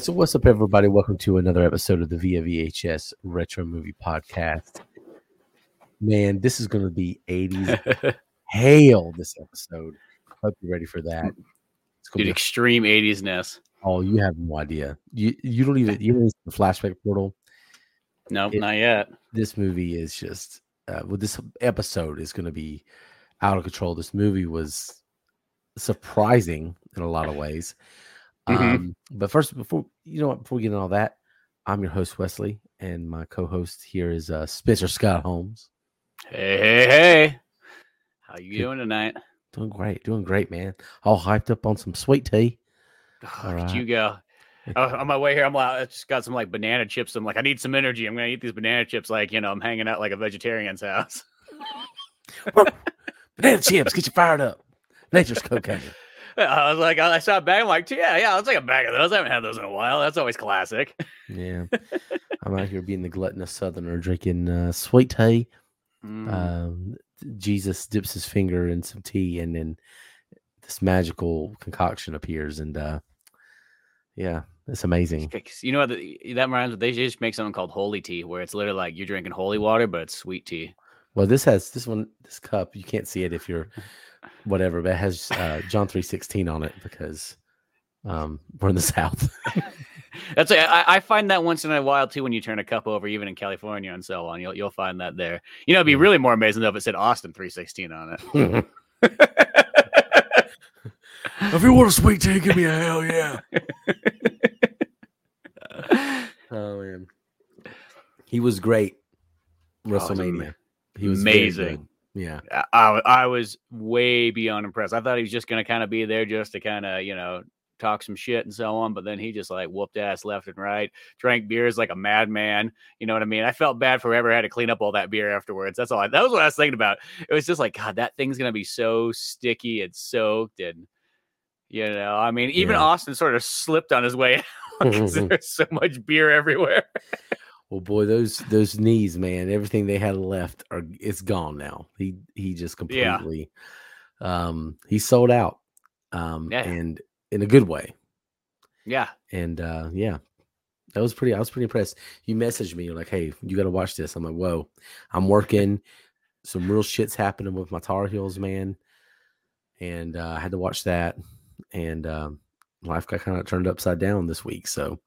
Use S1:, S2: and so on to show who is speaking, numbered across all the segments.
S1: Right, so what's up, everybody? Welcome to another episode of the Via VHS Retro Movie Podcast. Man, this is going to be 80s hail this episode. Hope you're ready for that. It's
S2: Dude,
S1: going to be
S2: extreme 80s ness.
S1: oh, you have no idea. You you don't even you don't even see the flashback portal.
S2: Nope, not yet.
S1: This movie is just uh, well, this episode is going to be out of control. This movie was surprising in a lot of ways.
S2: Mhm.
S1: Um, but first, before you know what, before we get into all that, I'm your host Wesley, and my co-host here is uh, Spencer Scott Holmes.
S2: Hey, hey, hey. How you
S1: Good.
S2: doing tonight?
S1: Doing great, doing great, man. All hyped up on some sweet tea.
S2: Oh,
S1: All
S2: Did
S1: right.
S2: you go? Oh, on my way here, I'm like, I just got some like banana chips. I'm like, I need some energy. I'm gonna eat these banana chips. Like, you know, I'm hanging out like a vegetarian's house.
S1: Banana chips, get you fired up. Nature's cocaine.
S2: I was like, I saw a bag. I'm like, yeah, yeah, I'll take a bag of those. I haven't had those in a while. That's always classic.
S1: Yeah, I'm out here being the gluttonous Southerner, drinking uh, sweet tea.
S2: Mm.
S1: Um, Jesus dips his finger in some tea, and then this magical concoction appears, and uh, yeah, it's amazing.
S2: You know what? That reminds me. They just make something called holy tea, where it's literally like you're drinking holy water, but it's sweet tea.
S1: Well, this has this one, this cup. You can't see it if you're whatever, but it has uh, John three sixteen on it because um, we're in the South.
S2: That's I, I find that once in a while too when you turn a cup over, even in California and so on. You'll you'll find that there. You know, it'd be really more amazing though if it said Austin three sixteen on it.
S1: if you want a sweet tea, give me a hell yeah. Oh man, he was great. WrestleMania.
S2: ama-
S1: he was
S2: amazing.
S1: Yeah,
S2: I, I was way beyond impressed. I thought he was just gonna kind of be there just to kind of you know talk some shit and so on, but then he just like whooped ass left and right, drank beers like a madman. You know what I mean? I felt bad for whoever had to clean up all that beer afterwards. That's all. I, that was what I was thinking about. It was just like God, that thing's gonna be so sticky and soaked and. You know, I mean, even
S1: Yeah.
S2: Austin sort of slipped on his way out because there's so much beer everywhere.
S1: Well, boy, those those knees, man, everything they had left are it's gone now. He he just
S2: Yeah.
S1: completely um he sold out. Um
S2: Yeah.
S1: and in a good way.
S2: Yeah,
S1: And uh yeah. That was pretty I was pretty impressed. You messaged me, you're like, hey, you gotta watch this. I'm like, whoa, I'm working. Some real shit's happening with my Tar Heels, man. And uh, I had to watch that. And um life got kind of turned upside down this week. So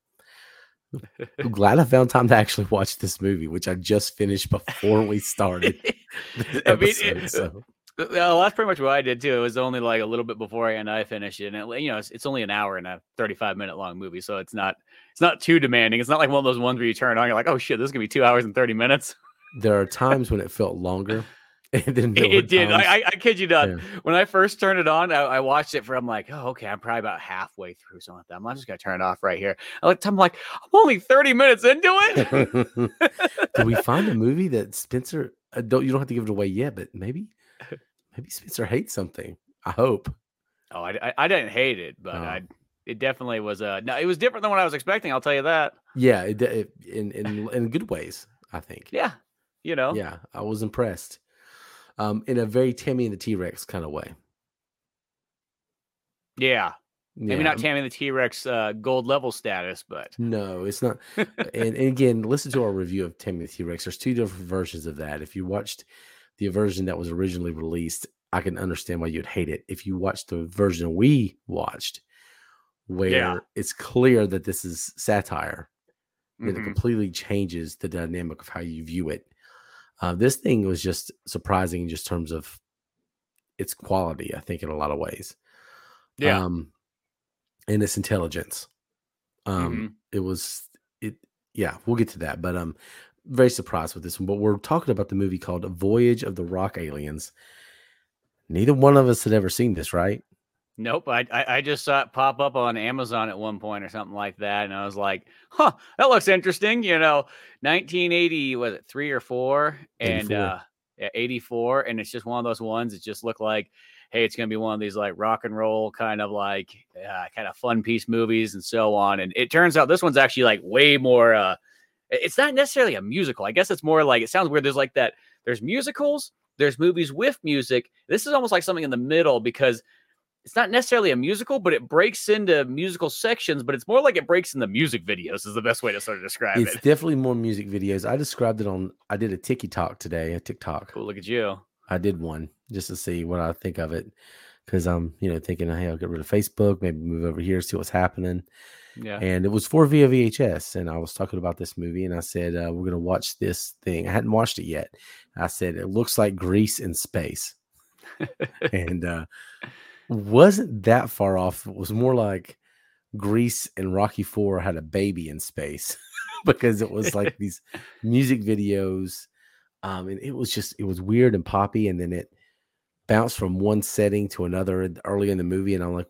S1: I'm glad I found time to actually watch this movie, which I just finished before we started.
S2: I mean,
S1: episode,
S2: it-
S1: so uh,
S2: Well, that's pretty much what I did too. It was only like a little bit before and I finished it, and it, you know, it's, it's only an hour and a thirty-five minute long movie, so it's not it's not too demanding. It's not like one of those ones where you turn on, you're like, oh shit, this is gonna be two hours and thirty minutes.
S1: there are times when it felt longer. Then there
S2: It, it did. I, I, I kid you not.
S1: Yeah.
S2: When I first turned it on, I, I watched it for. I'm like, oh, okay, I'm probably about halfway through something like that. I'm just gonna turn it off right here. I looked, I'm like, I'm only thirty minutes into it.
S1: Did we find a movie that Spencer? Uh, don't you don't have to give it away yet, but maybe maybe Spencer hates something. I hope.
S2: oh, I, I, I didn't hate it, but
S1: Oh.
S2: I. It definitely was. Uh, no, it was different than what I was expecting. I'll tell you that.
S1: Yeah, it, it, in in in good ways. I think.
S2: Yeah, you know.
S1: Yeah, I was impressed. Um, in a very Tammy and the T Rex kind of way.
S2: Yeah. Maybe
S1: Yeah,
S2: not Tammy and the T Rex uh, gold level status, but
S1: No, it's not. and, and again, listen to our review of Tammy the T Rex. There's two different versions of that. If you watched the version that was originally released, I can understand why you'd hate it. If you watched the version we watched, where it's clear that this is satire, and it completely changes the dynamic of how you view it. Uh, this thing was just surprising in just terms of its quality, I think, in a lot of ways.
S2: yeah.
S1: Um, and its intelligence. Um,
S2: Mhm.
S1: it was it yeah we'll get to that but um very surprised with this one but we're talking about the movie called voyage of the rock aliens neither one of us had ever seen this right
S2: Nope. I, I I just saw it pop up on Amazon at one point or something like that, and I was like, "Huh, that looks interesting." You know, 1980 was it three or four, and
S1: 84.
S2: uh, yeah, 84, and it's just one of those ones. It just looked like, hey, it's gonna be one of these like rock and roll kind of like uh, kind of fun piece movies and so on. And it turns out this one's actually like way more. uh It's not necessarily a musical. I guess it's more like it sounds weird. There's like that. There's musicals. There's movies with music. This is almost like something in the middle because it's not necessarily a musical, but it breaks into musical sections, but it's more like it breaks into music videos is the best way to sort of describe
S1: It's
S2: it.
S1: It's definitely more music videos. I described it on. I did a TikTok today, a TikTok.
S2: Cool, look at you.
S1: I did one just to see what I think of it because I'm, you know, thinking, hey, I'll get rid of Facebook, maybe move over here, see what's happening.
S2: Yeah.
S1: And it was for via VHS, and I was talking about this movie, and I said uh, we're gonna watch this thing. I hadn't watched it yet. I said it looks like Grease in space, and uh, wasn't that far off. It was more like Grease and Rocky Four had a baby in space because it was like these music videos um, and it was just it was weird and poppy, and then it bounced from one setting to another early in the movie, and I'm like,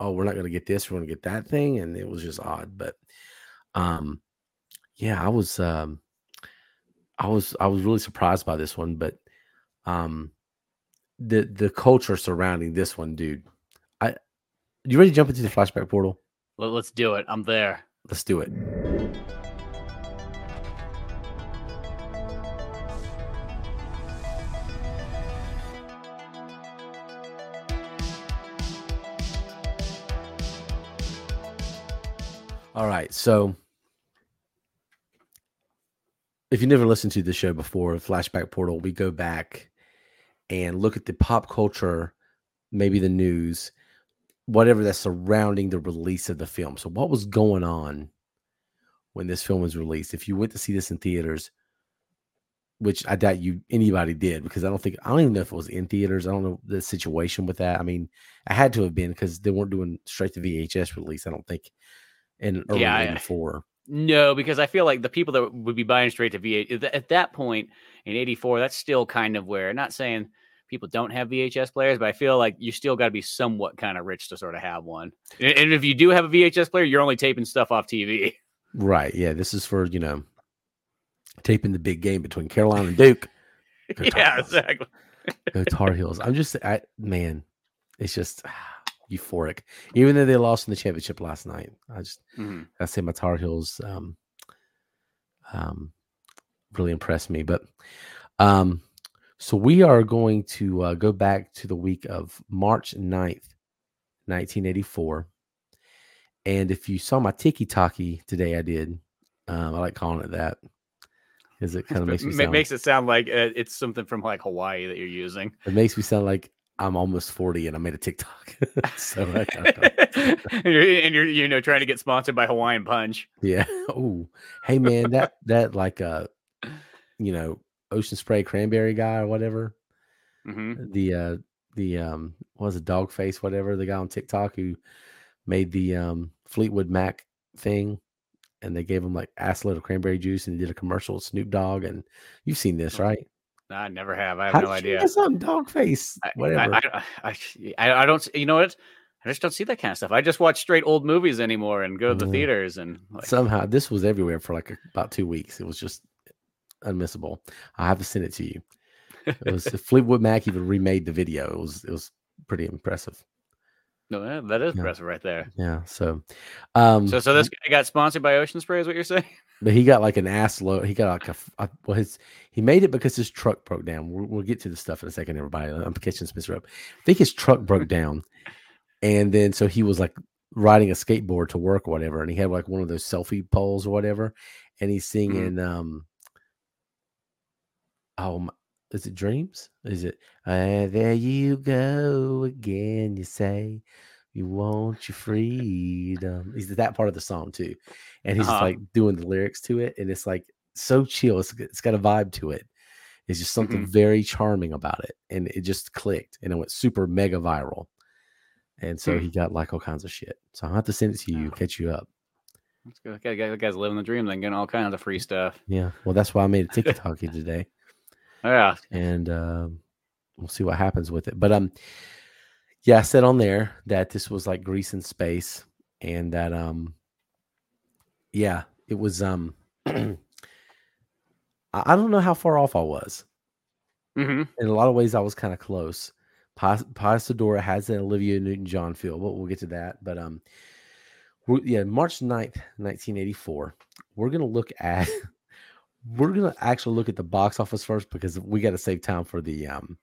S1: oh, we're not gonna get this, we're gonna get that thing, and it was just odd. But um, yeah, I was um, I was I was really surprised by this one, but um, the the culture surrounding this one, dude. I you ready to jump into the flashback portal?
S2: Let, let's do it. I'm there.
S1: Let's do it. All right. So if you never listened to the show before, Flashback Portal, we go back and look at the pop culture, maybe the news, whatever that's surrounding the release of the film. So what was going on when this film was released? If you went to see this in theaters, which I doubt you anybody did because I don't think I don't even know if it was in theaters. I don't know the situation with that. I mean, I had to have been because they weren't doing straight to VHS release. I don't think in early
S2: Yeah,
S1: '84.
S2: No, because I feel like the people that would be buying straight to V8 at that point in '84, that's still kind of where. Not saying people don't have VHS players, but I feel like you still got to be somewhat kind of rich to sort of have one. And, if you do have a VHS player, you're only taping stuff off TV.
S1: Right. Yeah. This is for, you know, taping the big game between Carolina and Duke.
S2: Yeah,
S1: Heels.
S2: exactly.
S1: Go Tar Heels. I'm just, I, man, it's just euphoric. Even though they lost in the championship last night, I just,
S2: Mhm.
S1: I say my Tar Heels um, um, really impressed me. But um, so we are going to uh, go back to the week of March 9th, 1984. And if you saw my Tiki Taki today, I did. Um, I like calling it that because it kind of makes me
S2: Ma-
S1: sound,
S2: makes it sound like uh, it's something from like Hawaii that you're using.
S1: it makes me sound like I'm almost 40 and I made a TikTok. so
S2: and, you're, and you're you know trying to get sponsored by Hawaiian Punch.
S1: Yeah. Oh, hey man, that that like uh you know, ocean spray cranberry guy or whatever.
S2: hmm
S1: The uh the um what was it, dog face, whatever, the guy on TikTok who made the um Fleetwood Mac thing and they gave him like load of cranberry juice and he did a commercial with Snoop Dogg and you've seen this, right?
S2: I never have. I have
S1: How
S2: no idea.
S1: up dog face?
S2: I-
S1: Whatever.
S2: I, I, I, I, don't. You know what? I just don't see that kind of stuff. I just watch straight old movies anymore and go to the
S1: Yeah.
S2: theaters and like,
S1: Somehow this was everywhere for like about two weeks. It was just unmissable. I have to send it to you. It was Fleetwood Mac even remade the video. It was it was pretty impressive.
S2: no, that- that is
S1: Yeah.
S2: impressive right there.
S1: Yeah. So, um,
S2: So, so this guy got sponsored by Ocean Spray, is what you're saying?
S1: but he got like an ass load. He got like a, a- well, his he made it because his truck broke down. We'll, we'll get to the stuff in a second, everybody. I'm catching Spencer up. I think his truck broke down, and then so he was like riding a skateboard to work or whatever, and he had like one of those selfie poles or whatever, and he's singing. um Oh, my, is it Dreams? Is it? Uh, there you go again. You say you want your freedom. He's that part of the song too, and he's
S2: Uh-huh.
S1: like doing the lyrics to it, and it's like so chill. It's, it's got a vibe to it. It's just something very charming about it, and it just clicked, and it went super mega viral. And so
S2: Hmm.
S1: he got like all kinds of shit. So I'll have to send it to you, catch you up.
S2: That's good. That guy's living the dream, then getting all kinds of free stuff.
S1: Yeah. Well, that's why I made a TikTok today.
S2: Yeah.
S1: and um, we'll see what happens with it. But um, yeah, I said on there that this was like Grease in space, and that um, yeah, it was um, I don't know how far off I was.
S2: hmm
S1: In a lot of ways, I was kind of close. Pas- Pia Zadora has an Olivia Newton-John feel, but we'll get to that. But um, yeah, March 9th, 1984. We're gonna look at we're gonna actually look at the box office first because we got to save time for the um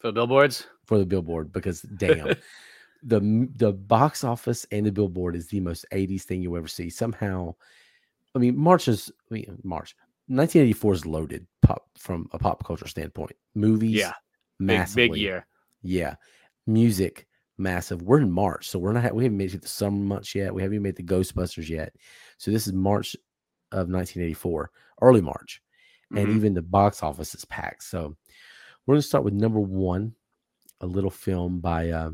S2: For the billboards?
S1: for the billboard because damn the the box office and the billboard is the most 80s thing you'll ever see. Somehow i mean march is I mean, march 1984 is loaded pop from a pop culture standpoint. Movies
S2: Yeah. Big, big year.
S1: yeah. Music massive. We're in march so we're not we haven't made it the summer months yet. We haven't even made the ghostbusters yet. So this is march of 1984 early march and
S2: Mhm.
S1: even the box office is packed. So we're going to start with number one, a little film by, uh,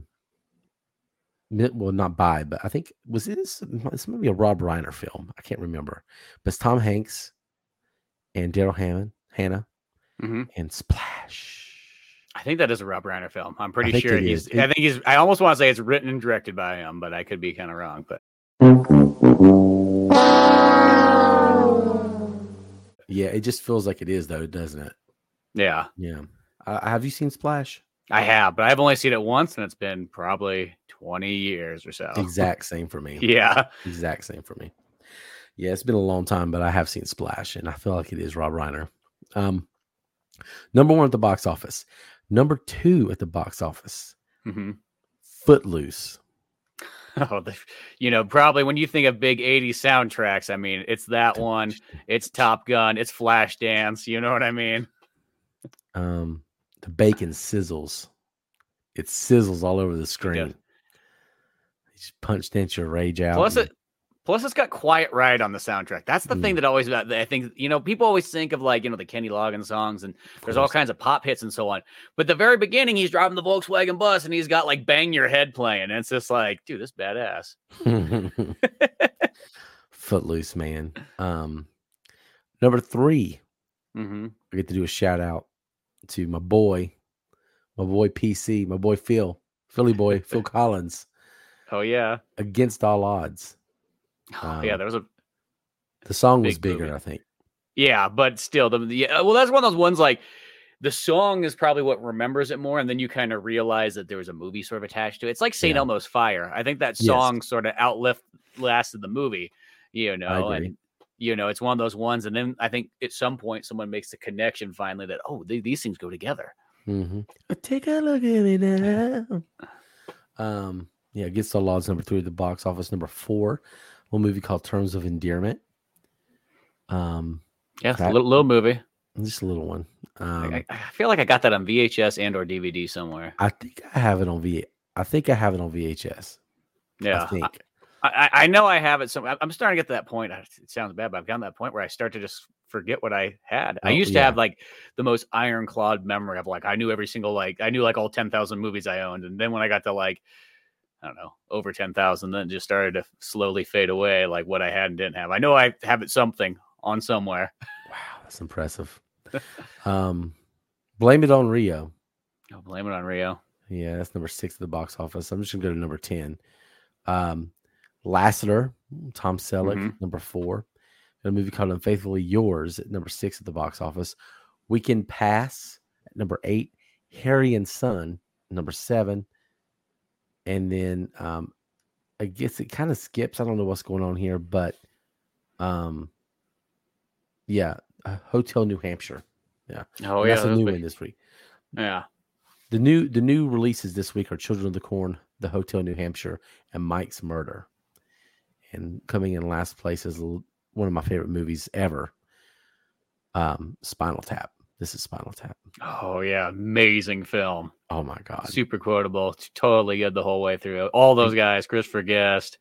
S1: well, not by, but I think was this it's maybe a Rob Reiner film. I can't remember, but it's Tom Hanks and Daryl Hammond, Hannah,
S2: Mhm.
S1: and Splash.
S2: I think that is a Rob Reiner film. I'm pretty
S1: think
S2: sure he's.
S1: is.
S2: I think he's. I almost want to say it's written and directed by him, but I could be kind of wrong. But
S1: Yeah, it just feels like it is though, doesn't it?
S2: yeah,
S1: Yeah. Uh, have you seen Splash?
S2: I have, but I've only seen it once, and it's been probably 20 years or so.
S1: Exact same for me.
S2: Yeah.
S1: Exact same for me. Yeah, it's been a long time, but I have seen Splash, and I feel like it is Rob Reiner. Um, number one at the box office. Number two at the box office.
S2: hmm
S1: Footloose.
S2: Oh, the, you know, probably when you think of big 80s soundtracks, I mean, it's that one, it's Top Gun, it's Flashdance. You know what I mean?
S1: Um, the bacon sizzles. It sizzles all over the screen. You just punched into your rage out.
S2: Plus,
S1: and-
S2: it plus it's got Quiet Riot on the soundtrack. That's the
S1: Mm.
S2: thing that always I think you know people always think of like you know the Kenny Loggins songs and there's all kinds of pop hits and so on. But the very beginning, he's driving the Volkswagen bus and he's got like "Bang Your Head" playing, and it's just like, dude, this badass.
S1: Footloose, man. Um, number three,
S2: hmm
S1: I get to do a shout out to my boy, my boy PC, my boy Phil, Philly boy, Phil Collins,
S2: Oh yeah,
S1: against all odds.
S2: Oh, yeah.
S1: Um,
S2: There was a
S1: The song was bigger,
S2: movie.
S1: I think.
S2: yeah, but still, the yeah. Well, that's one of those ones like the song is probably what remembers it more, and then you kind of realize that there was a movie sort of attached to it. It's like Saint
S1: Yeah.
S2: Elmo's Fire. I think that
S1: Yes.
S2: song sort of outlived lasted the movie. You know,
S1: agree.
S2: and you know, it's one of those ones. And then I think at some point someone makes the connection finally that oh, th- these things go together.
S1: Mm-hmm. Take a look at me now. um, yeah, Against All Odds, number three at the box office. Number four, a little movie called Terms of Endearment. Um,
S2: Yeah,
S1: That-
S2: little, little movie.
S1: just a little one. Um,
S2: I, I feel like I got that on VHS and or DVD somewhere.
S1: I think I have it on V. I think I have it on VHS.
S2: Yeah,
S1: I think.
S2: I, I, I know I have it. Some I- I'm starting to get to that point. It sounds bad, but I've gotten to that point where I start to just forget what I had. I
S1: Oh,
S2: used to have like the most ironclad memory of like I knew every single like I knew like all ten thousand movies I owned, and then when I got to like I don't know over ten thousand, then just started to slowly fade away. Like what I had and didn't have. I know I have it something on somewhere.
S1: Wow, that's impressive. um, Blame It on Rio.
S2: I'll blame it on Rio.
S1: Yeah, that's number six at the box office. I'm just gonna go to number ten. Um, Lassiter, Tom Selleck,
S2: Mhm.
S1: number four. A movie called Unfaithfully Yours at number six at the box office. Weekend Pass at number eight. Harry and Son, number seven. And then um, I guess it kind of skips. I don't know what's going on here, but um, yeah, uh, Hotel New Hampshire. Yeah.
S2: Oh
S1: And
S2: yeah,
S1: that's a new
S2: big-
S1: one this week.
S2: yeah.
S1: The new the new releases this week are Children of the Corn, The Hotel New Hampshire, and Mike's Murder. And coming in last place is one of my favorite movies ever. Um, Spinal Tap. This is Spinal Tap.
S2: Oh yeah, amazing film.
S1: Oh my god.
S2: Super quotable. Totally good the whole way through. All those guys, Christopher Guest.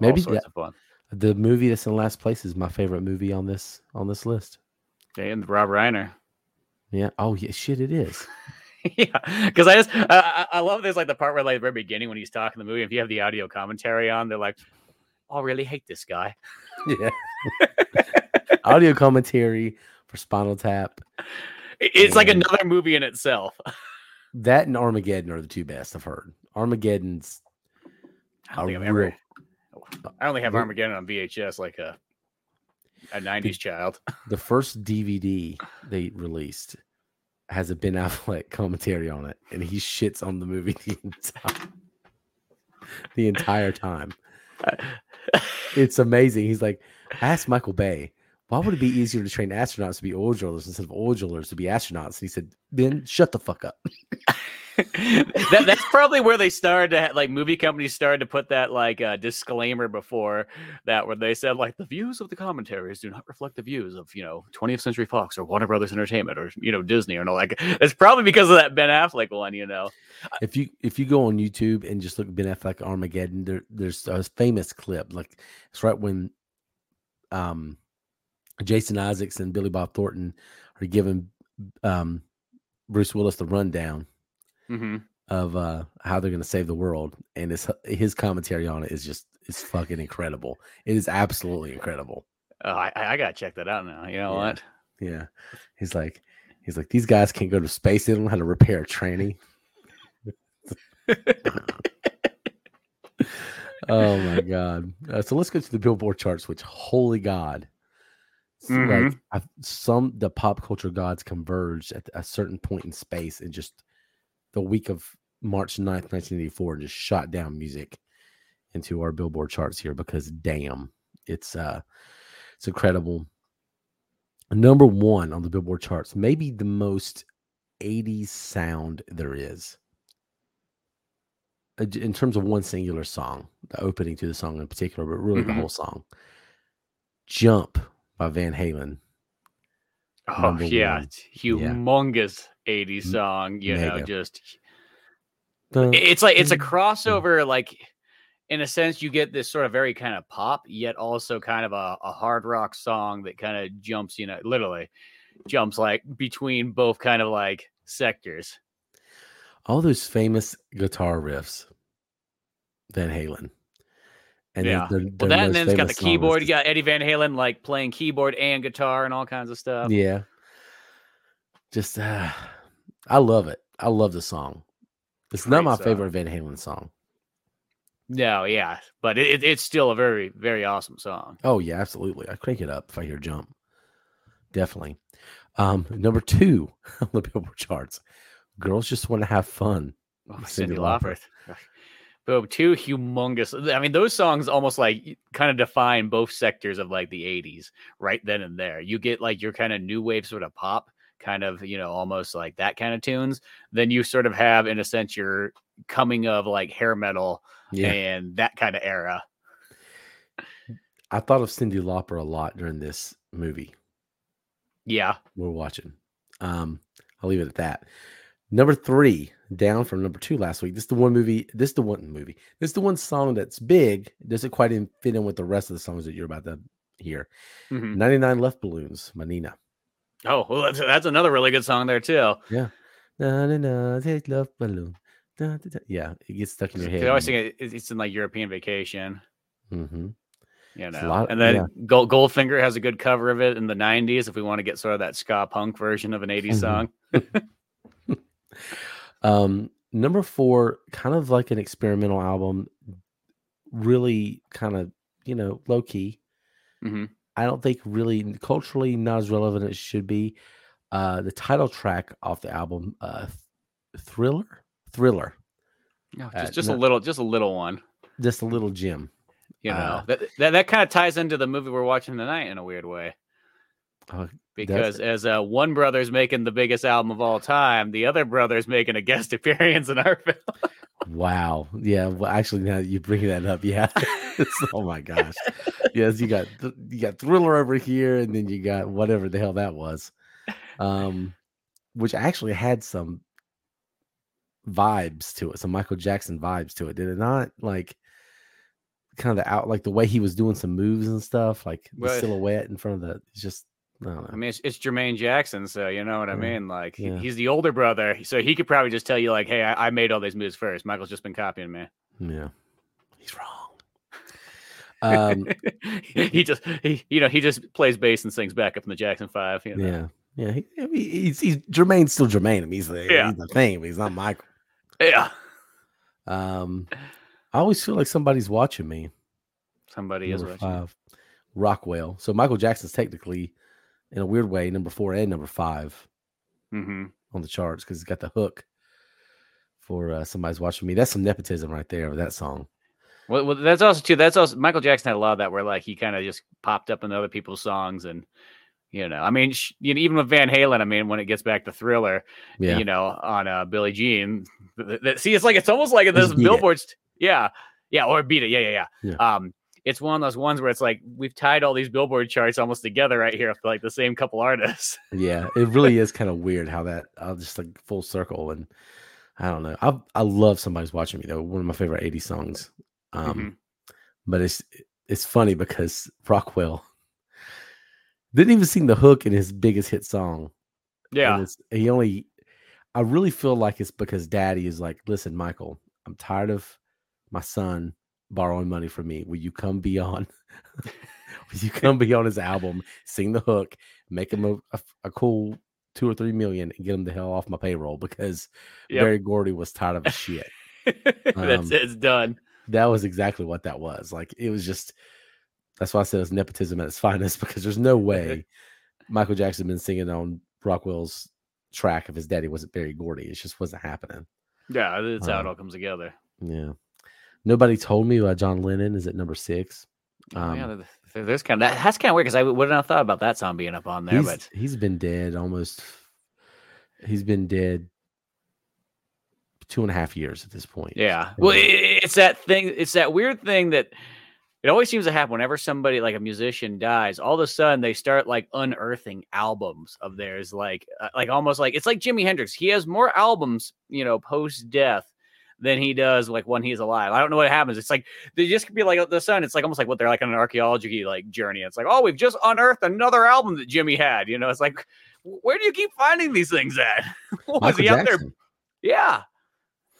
S1: Maybe
S2: sorts
S1: that-
S2: of fun.
S1: The movie that's in last place is my favorite movie on this on this list.
S2: And Rob Reiner.
S1: Yeah. Oh yeah, shit, it is.
S2: yeah, because I just I, I I love this like the part where like the very beginning when he's talking the movie. If you have the audio commentary on, they're like, "I really hate this guy."
S1: Yeah. Audio commentary for Spinal Tap.
S2: It- It's like another movie in itself.
S1: That and Armageddon are the two best I've heard. Armageddon's
S2: I don't think I've
S1: real
S2: ever. I only have Armageddon on VHS like a a '90s child.
S1: the first DVD they released has a Ben Affleck commentary on it, and he shits on the movie the entire, the entire time. It's amazing. He's like, ask Michael Bay, why would it be easier to train astronauts to be oil drillers instead of oil drillers to be astronauts? And he said, Ben, shut the fuck up.
S2: that, that's probably where they started to ha- like movie companies started to put that like uh, disclaimer before that where they said like the views of the commentaries do not reflect the views of you know 20th Century Fox or Warner Brothers Entertainment or you know Disney or no like it's probably because of that Ben Affleck one you know
S1: If you if you go on YouTube and just look Ben Affleck Armageddon, there there's a famous clip. Like it's right when um Jason Isaacs and Billy Bob Thornton are giving um Bruce Willis the rundown
S2: mm-hmm.
S1: of uh how they're gonna save the world, and his his commentary on it is just is fucking incredible. It is absolutely incredible.
S2: oh, I, I gotta check that out now you know
S1: Yeah.
S2: what
S1: Yeah, he's like he's like these guys can't go to space. They don't know how to repair a tranny. oh my god! Uh, so let's go to the Billboard charts. Which holy god, It's like. I, some the pop culture gods converged at a certain point in space and just the week of March 9th, 1984, and just shot down music into our Billboard charts here because damn, it's uh it's incredible. Number one on the Billboard charts, maybe the most 80s sound there is. Uh, In terms of one singular song, the opening to the song in particular, but really the
S2: Mhm.
S1: whole song. Jump by Van Halen.
S2: oh
S1: Number
S2: yeah
S1: one.
S2: it's humongous 80s song you know just
S1: Dun,
S2: It- It's like it's a
S1: dun,
S2: crossover, mm. like in a sense, you get this sort of very kind of pop, yet also kind of a, a hard rock song that kind of jumps, you know, literally jumps like between both kind of like sectors.
S1: all those famous guitar riffs, Van Halen. And then
S2: yeah.
S1: their-
S2: well, that and then it's got the
S1: famous song is
S2: keyboard. You got Eddie Van Halen like playing keyboard and guitar and all kinds of stuff.
S1: Yeah. Just uh, I love it. I love the song. It's not my
S2: song.
S1: favorite Van Halen song.
S2: No, yeah, but it, it- it's still a very, very awesome song.
S1: Oh yeah, absolutely. I crank it up if I hear jump. Definitely. Um, number two on the Billboard charts. Girls just want to have fun.
S2: Oh,
S1: Cyndi
S2: Cindy
S1: Lauper.
S2: But two humongous. I mean, those songs almost like kind of define both sectors of like the 80s right then and there. You get like your kind of new wave sort of pop, kind of, you know, almost like that kind of tunes. Then you sort of have, in a sense, your coming of like hair metal
S1: Yeah.
S2: and that kind of era.
S1: I thought of Cindy Lauper a lot during this movie.
S2: Yeah.
S1: we're watching. Um, I'll leave it at that. Number three, down from number two last week. This is the one movie. This is the one movie. This is the one song that's big. Doesn't quite fit in with the rest of the songs that you're about to hear.
S2: Mhm.
S1: 99 Luftballons, Manina.
S2: Oh, well, that's, that's another really good song there, too.
S1: Na, na, na, take love balloon. Da, da, da. Yeah, it gets stuck in your head.
S2: I always think it- it's in like European Vacation.
S1: Mm-hmm.
S2: you know. and then
S1: yeah.
S2: Gold, Goldfinger has a good cover of it in the '90s. If we want to get sort of that ska punk version of an '80s
S1: Mhm.
S2: song,
S1: Um, number four, kind of like an experimental album, really kind of, you know, low key.
S2: Mhm.
S1: I don't think really culturally not as relevant as it should be. Uh, the title track off the album, uh, Thriller, Thriller,
S2: No,
S1: Uh,
S2: just just
S1: no-
S2: a little, just a little one.
S1: just a little gem.
S2: You know
S1: Uh,
S2: that that, that kind of ties into the movie we're watching tonight in a weird way.
S1: Uh,
S2: Because as uh, one brother's making the biggest album of all time, the other brother's making a guest appearance in our film.
S1: wow, yeah. Well, actually, now that you bring that up, yeah. Oh my gosh, yes. You got th- you got Thriller over here, and then you got whatever the hell that was, um, which actually had some vibes to it, some Michael Jackson vibes to it. Did it not? Like kind of the out, like the way he was doing some moves and stuff, like the
S2: Well,
S1: silhouette in front of the. Just I.
S2: I mean, it's, it's Jermaine Jackson, so you know what I mean. Like
S1: yeah.
S2: he's the older brother, so he could probably just tell you, like, "Hey, I, I made all these moves first. Michael's just been copying me."
S1: yeah, he's wrong. Um,
S2: he just he you know he just plays bass and sings back up in the Jackson Five. You know?
S1: Yeah, yeah. He, he's, he's Jermaine's still Jermaine. I mean, he's the,
S2: Yeah.
S1: he's the thing, but he's not Michael.
S2: Yeah.
S1: Um, I always feel like somebody's watching me.
S2: Somebody is watching.
S1: five, Rockwell. So Michael Jackson's technically, in a weird way, number four and number five
S2: hmm
S1: on the charts because it's got the hook for uh, somebody's watching me. That's some nepotism right there with that song.
S2: Well, well, that's also too. That's also Michael Jackson had a lot of that where like he kind of just popped up in other people's songs and you know, I mean, sh- you know, even with Van Halen, I mean, when it gets back to Thriller,
S1: Yeah.
S2: you know, on uh, Billie Jean, th- th- see, it's like it's almost like
S1: Just
S2: those
S1: Beat It.
S2: billboards. Yeah, yeah, or beat it. Yeah, yeah, yeah.
S1: Yeah.
S2: Um, it's one of those ones where it's like we've tied all these billboard charts almost together right here for like the same couple artists.
S1: Yeah, it really is kind of weird how that I'll just like full circle and I don't know. I I love somebody's watching me though. One of my favorite 80s songs. Um
S2: Mhm.
S1: but it's it's funny because Rockwell didn't even sing the hook in his biggest hit song.
S2: Yeah,
S1: it's, he only I really feel like it's because daddy is like, listen, Michael, I'm tired of my son borrowing money from me. Will you come be on? Will you come be on his album, sing the hook, make him a, a, a cool two or three million and get him the hell off my payroll because
S2: Yep.
S1: Berry Gordy was tired of his shit.
S2: that's
S1: Um,
S2: it. It's done.
S1: That was exactly what that was. Like it was just that's why I said it's nepotism at its finest because there's no way Michael Jackson been singing on Rockwell's track if his daddy wasn't Berry Gordy. It just wasn't happening.
S2: Yeah, that's how it
S1: um,
S2: all comes together.
S1: Yeah. Nobody told me about John Lennon is at number six.
S2: Oh, yeah,
S1: Um,
S2: there's kind of that, that's kind of weird because I wouldn't have thought about that song being up on there,
S1: he's,
S2: but
S1: he's been dead almost he's been dead two and a half years at this point.
S2: Yeah. Well,
S1: Yeah.
S2: i- it's that thing. It's that weird thing that it always seems to happen whenever somebody like a musician dies. All of a sudden, they start like unearthing albums of theirs, like uh, like almost like it's like Jimi Hendrix. He has more albums, you know, post death than he does like when he's alive. I don't know what happens. It's like they just could be like the sun. It's like almost like what they're like on an archaeology like journey. It's like, oh, we've just unearthed another album that Jimi had. You know, it's like, where do you keep finding these things at? What was
S1: Michael
S2: he out there? Yeah.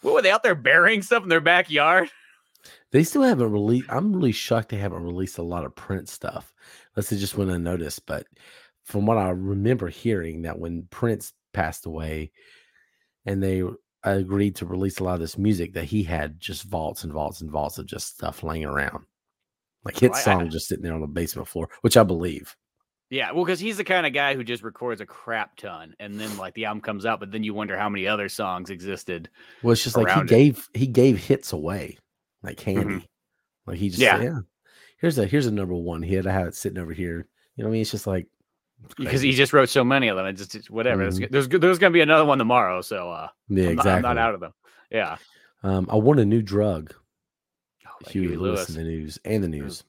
S2: What were they out there burying stuff in their backyard?
S1: They still haven't released. I'm really shocked they haven't released a lot of Prince stuff. Unless it just went unnoticed. But from what I remember hearing, that when Prince passed away, and they agreed to release a lot of this music, that he had just vaults and vaults and vaults of just stuff laying around, like hit
S2: I-
S1: songs just sitting there on the basement floor, which I believe.
S2: Yeah, well, because he's the kind of guy who just records a crap ton, and then like the album comes out, but then you wonder how many other songs existed.
S1: Well, it's just like he
S2: it.
S1: gave he gave hits away like mm-hmm. candy. Like he just
S2: Yeah.
S1: yeah. yeah. Here's a here's a number one hit. I have it sitting over here. You know what I mean? It's just like
S2: Because he just wrote so many of them, it's just it's whatever. There's,
S1: Mhm.
S2: there's there's gonna be another one tomorrow, so uh,
S1: yeah,
S2: I'm, not,
S1: exactly.
S2: I'm not out of them. Yeah,
S1: Um, I want a new drug.
S2: Oh, like
S1: Huey,
S2: Huey
S1: Lewis
S2: Lewis.
S1: in the news and the news.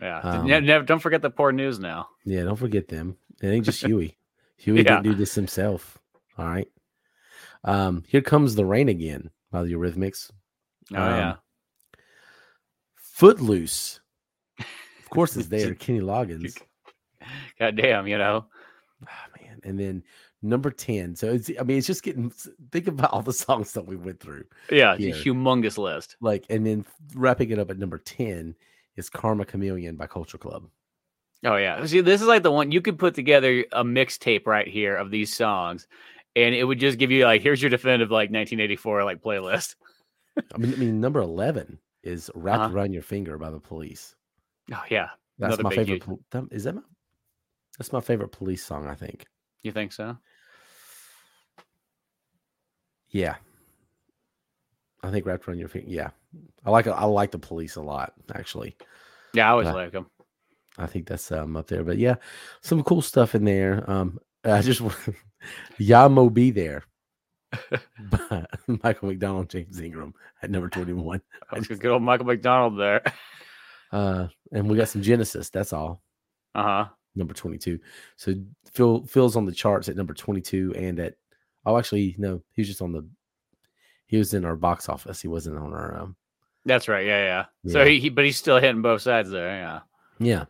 S2: Yeah,
S1: Um,
S2: never, don't forget the poor news now.
S1: Yeah, don't forget them. It ain't just Huey. Huey
S2: Yeah.
S1: didn't do this himself. All right. Um, here comes the rain again by the Eurythmics.
S2: Oh
S1: Um,
S2: yeah,
S1: Footloose. Of course, it's there. Kenny Loggins.
S2: god damn, you know.
S1: Ah, man. And then number 10. So it's, I mean, it's just getting, think about all the songs that we went through.
S2: Yeah, it's a humongous list.
S1: Like, and then wrapping it up at number 10 is Karma Chameleon by Culture Club.
S2: Oh yeah. See, this is like the one you could put together a mixtape right here of these songs, and it would just give you like, here's your definitive like 1984 like playlist.
S1: I mean, I mean, number 11 is Wrapped
S2: Uh-huh.
S1: Around Your Finger by the police.
S2: Oh yeah.
S1: That's
S2: Another
S1: my favorite.
S2: huge-
S1: pol- that- Is that my, that's my favorite police song, I think.
S2: You think so?
S1: Yeah. I think Wrapped Around Your Finger. Yeah. I like I like the police a lot, actually.
S2: Yeah, I always
S1: Yeah.
S2: like them.
S1: I think that's um up there. But yeah, some cool stuff in there. Um I just Yah Mo B There. Michael McDonald, James Ingram at number 21. I
S2: That's
S1: just-
S2: good old Michael McDonald there.
S1: Uh and we got some Genesis, that's all.
S2: Uh huh.
S1: Number 22. So Phil Phil's on the charts at number 22 and at oh actually no, he was just on the he was in our box office. He wasn't on our um
S2: That's right. Yeah, yeah. So he, he, but he's still hitting both sides there. Yeah.
S1: yeah.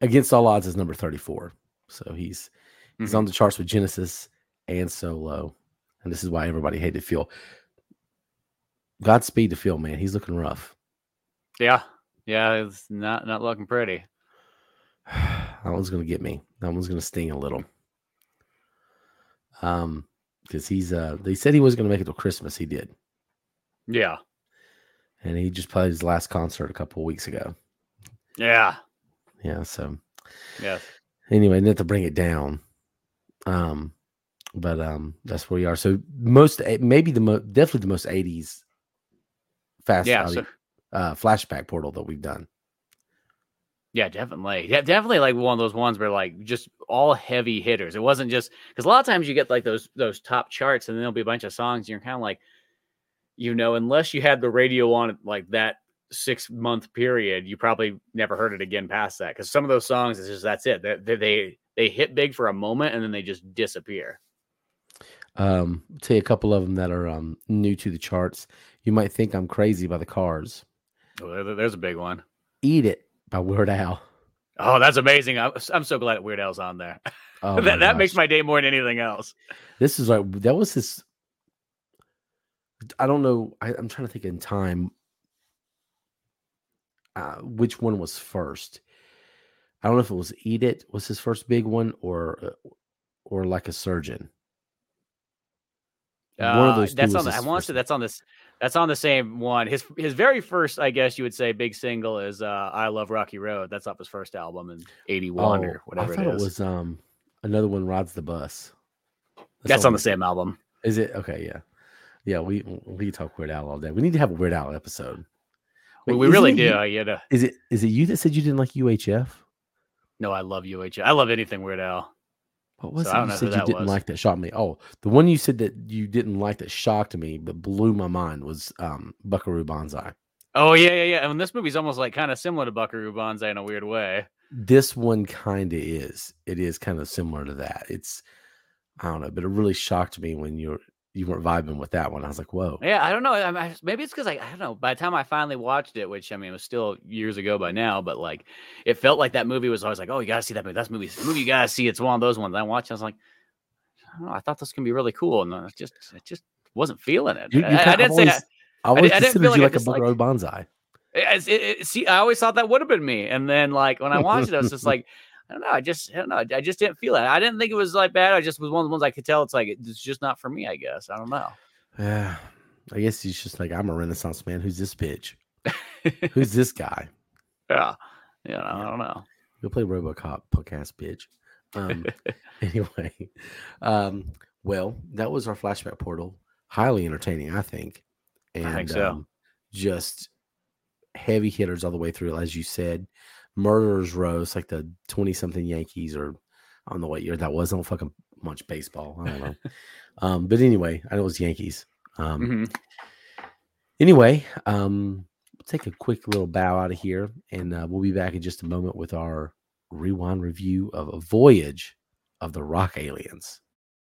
S1: Against all odds is number 34. So he's he's
S2: Mhm.
S1: on the charts with Genesis and Solo. And this is why everybody hated Phil. Godspeed to Phil, man. He's looking rough.
S2: Yeah. Yeah. It's not not looking pretty.
S1: that one's gonna get me. That one's gonna sting a little. Um, because he's uh they said he was gonna make it till Christmas. He did.
S2: Yeah.
S1: And he just played his last concert a couple of weeks ago.
S2: Yeah.
S1: Yeah, so
S2: Yeah.
S1: anyway, not to bring it down. Um, but um, that's where we are. So most, eh, maybe the most, definitely the most '80s fast.
S2: Yeah. So,
S1: uh, flashback portal that we've done.
S2: Yeah, definitely. Yeah, definitely like one of those ones where like just all heavy hitters. It wasn't just because a lot of times you get like those those top charts and then there'll be a bunch of songs and you're kind of like, you know, unless you had the radio on like that six month period, you probably never heard it again past that. Because some of those songs, it's just that's it. They, they they hit big for a moment and then they just disappear.
S1: Um, I'll tell you a couple of them that are um new to the charts. You might think I'm crazy by the Cars.
S2: Oh, there's a big one.
S1: Eat It by Weird Al.
S2: Oh, that's amazing. I'm, I'm so glad Weird Al's on there.
S1: Oh
S2: that that makes my day more than anything else.
S1: This is like that was his. I don't know. I, I'm trying to think in time. Uh, which one was first? I don't know if it was Eat It was his first big one, or uh, or like a surgeon. one
S2: Uh,
S1: of those.
S2: that's on. The, I want to say that's on this. That's on the same one. His his very first, I guess you would say, big single is uh, "I Love Rocky Road." That's off his first album in '81 or whatever
S1: Oh, I thought
S2: it
S1: it,
S2: is.
S1: was um another one. Rides the bus.
S2: that's on the same album.
S1: Is it okay? Yeah, yeah. We we talk Weird Al all day. We need to have a Weird Al episode.
S2: We,
S1: Wait,
S2: we really do.
S1: you-
S2: You know,
S1: Is it is it you that said you didn't like UHF?
S2: no, I love UHF. I love anything Weird Al.
S1: What was
S2: So
S1: it you said you didn't
S2: was.
S1: like that shocked me? Oh, the one you said that you didn't like that shocked me but blew my mind was um Buckaroo Banzai.
S2: Oh yeah, yeah, yeah. And this movie's almost like kind of similar to Buckaroo Banzai in a weird way.
S1: This one kind of is. It is kind of similar to that. It's I don't know, but it really shocked me when you're you weren't vibing with that one. I was like, whoa.
S2: Yeah, I don't know. I mean, maybe it's because I, I don't know. By the time I finally watched it, which I mean it was still years ago by now, but like it felt like that movie was always like, oh, you gotta see that movie. That's movie. Movie you gotta see. It's one of those ones. I watched. I was like, I don't know. I thought this can be really cool, and I just, I just wasn't feeling it.
S1: You, you
S2: I, I didn't say.
S1: always, I always
S2: I
S1: considered
S2: feel
S1: you
S2: like
S1: like a
S2: just, like-. It's- it- it- see, I always thought that would have been me, and then like when I watched it, I was just like, I don't know. I just, I don't know. I just didn't feel it. I didn't think it was like bad. I just was one of the ones I could tell. It's like it's just not for me. I guess I don't know.
S1: Yeah. I guess he's just like, I'm a Renaissance man. Who's this bitch? Who's this guy?
S2: yeah, you know, I don't know.
S1: Go play RoboCop, podcast bitch. Um, anyway, um, well, that was our flashback portal. Highly entertaining, I think, and
S2: I think so.
S1: um, just heavy hitters all the way through, as you said. Murderers Row, it's like the twenty-something Yankees, or I don't know what year that was. I don't fucking much baseball. I don't know. um, but anyway, I know it was Yankees. Um,
S2: Mhm.
S1: Anyway, um, we'll take a quick little bow out of here, and uh, we'll be back in just a moment with our rewind review of a voyage of the rock aliens.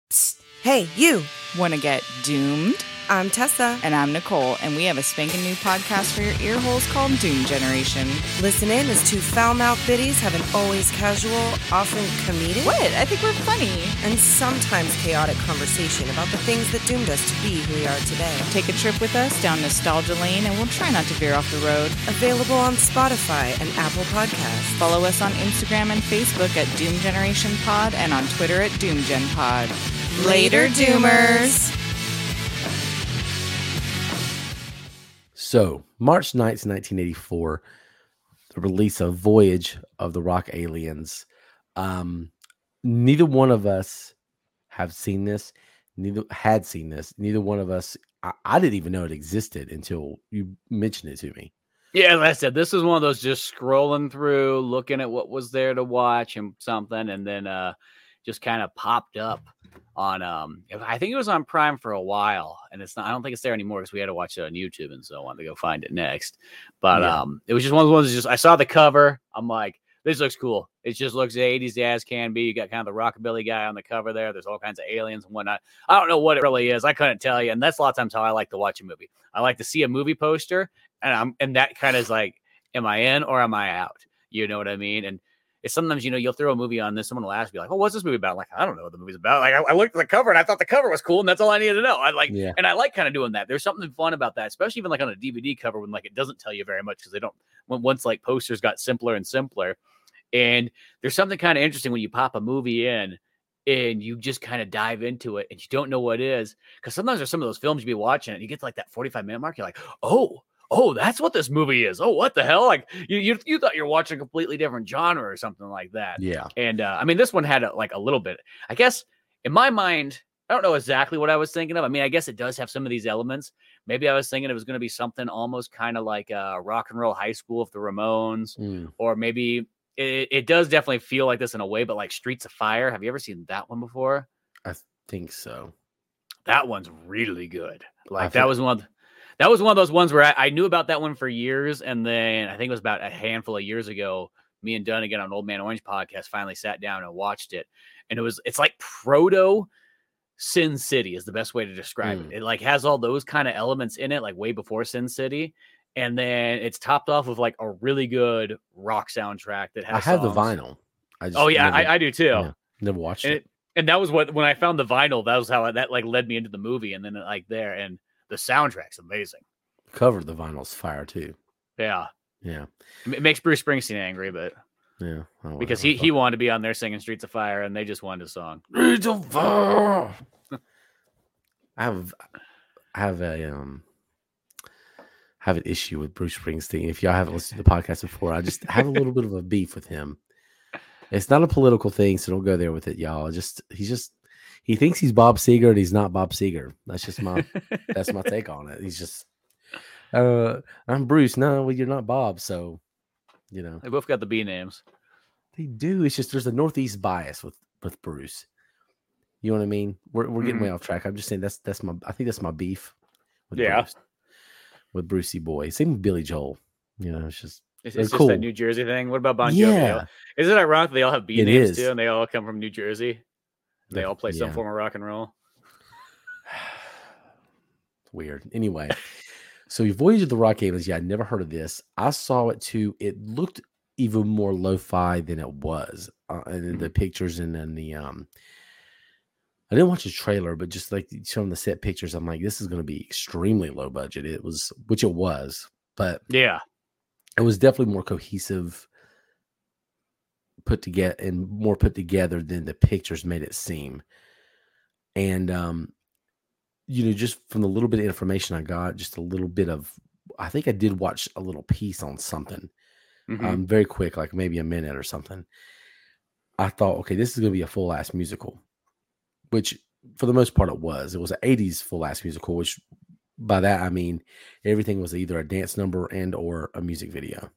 S3: Psst. Hey, you.
S4: Want to get doomed?
S3: I'm Tessa.
S4: And I'm Nicole, and we have a spanking new podcast for your ear holes called Doom Generation.
S3: Listen in as two foul mouthed biddies have an always casual, often comedic,
S4: What? I think we're funny.
S3: and sometimes chaotic conversation about the things that doomed us to be who we are today.
S4: Take a trip with us down nostalgia lane, and we'll try not to veer off the road.
S3: Available on Spotify and Apple Podcasts.
S4: Follow us on Instagram and Facebook at Doom Generation Pod and on Twitter at Doom Gen Pod. Later, Doomers.
S1: So, March 9th, 1984, the release of Voyage of the Rock Aliens. Um, neither one of us have seen this, neither had seen this. Neither one of us, I, I didn't even know it existed until you mentioned it to me.
S2: Yeah, like I said, this is one of those just scrolling through, looking at what was there to watch and something, and then uh just kind of popped up on um I think it was on Prime for a while, and it's not I don't think it's there anymore because we had to watch it on YouTube and so I wanted to go find it next. But
S1: Yeah.
S2: um it was just one of the ones just I saw the cover, I'm like, this looks cool. It just looks 80s as can be. You got kind of the rockabilly guy on the cover there. There's all kinds of aliens and whatnot. I don't know what it really is. I couldn't tell you. And that's a lot of times how I like to watch a movie. I like to see a movie poster and I'm and that kind of is like, am I in or am I out? You know what I mean? And it's sometimes you know you'll throw a movie on this, someone will ask you like, "Oh, what's this movie about?" I'm like, I don't know what the movie's about. Like, I, I looked at the cover and I thought the cover was cool, and that's all I needed to know. I like,
S1: Yeah.
S2: and I like kind of doing that. There's something fun about that, especially even like on a DVD cover when like it doesn't tell you very much because they don't. When once like posters got simpler and simpler, and there's something kind of interesting when you pop a movie in and you just kind of dive into it and you don't know what it is because sometimes there's some of those films you be watching and you get to like that 45 minute mark you're like oh oh that's what this movie is oh what the hell like you you, you thought you're watching a completely different genre or something like that
S1: Yeah.
S2: and uh, i mean this one had a, like a little bit i guess in my mind i don't know exactly what i was thinking of i mean i guess it does have some of these elements maybe I was thinking it was going to be something almost kind of like uh, rock and roll high school of the Ramones,
S1: Mm.
S2: or maybe it, it does definitely feel like this in a way, but like Streets of Fire. Have you ever seen that one before?
S1: I think so.
S2: That one's really good. Like that was one. That was one of those ones where I, I knew about that one for years, and then I think it was about a handful of years ago. Me and Dunnigan on Old Man Orange podcast finally sat down and watched it, and it was it's like proto Sin City is the best way to describe
S1: Mm.
S2: it. It like has all those kind of elements in it, like way before Sin City, and then it's topped off with like a really good rock soundtrack that has.
S1: I have the vinyl. I just
S2: Oh yeah,
S1: never,
S2: I, I do too.
S1: yeah. never watched
S2: And
S1: it.
S2: it, and that was what when I found the vinyl, that was how I, that like led me into the movie, and then like there, and the soundtrack's amazing.
S1: Cover the vinyl's fire too.
S2: Yeah,
S1: Yeah,
S2: it makes Bruce Springsteen angry, but
S1: yeah. Oh,
S2: because he he wanted to be on there singing Streets of Fire, and they just wanted a song.
S1: Streets of Fire. I have, I have a um, have an issue with Bruce Springsteen. If y'all haven't listened to the podcast before, I just have a little bit of a beef with him. It's not a political thing, so don't go there with it, y'all. Just he's just he thinks he's Bob Seger and he's not Bob Seger. That's just my that's my take on it. He's just uh I'm Bruce. No, well, you're not Bob, so you know.
S2: they both got the B names.
S1: They do. It's just there's a northeast bias with with Bruce. You know what I mean? We're we're getting way off track. I'm just saying that's that's my I think that's my beef. With
S2: Yeah.
S1: Bruce, with Brucey boy. Same with Billy Joel. You know, it's just
S2: It's, it's just
S1: cool.
S2: that New Jersey thing. What about Bon Jovi?
S1: yeah.
S2: Is it ironic they all have B
S1: It
S2: names
S1: is.
S2: too, and they all come from New Jersey? They all play some
S1: yeah.
S2: form of rock and roll.
S1: Weird. Anyway, so Voyage of the Rock Aliens. Yeah, I never heard of this. I saw it too. It looked even more lo-fi than it was, uh, and the pictures and then the um. I didn't watch the trailer, but just like showing the set pictures, I'm like, this is going to be extremely low budget. It was, which it was, but
S2: Yeah,
S1: it was definitely more cohesive, put together, and more put together than the pictures made it seem. And um, you know, just from the little bit of information I got, just a little bit of, I think I did watch a little piece on something,
S2: Mhm.
S1: um, very quick, like maybe a minute or something. I thought, okay, this is going to be a full ass musical, which for the most part it was. It was an 80s full ass musical, which by that I mean everything was either a dance number and or a music video.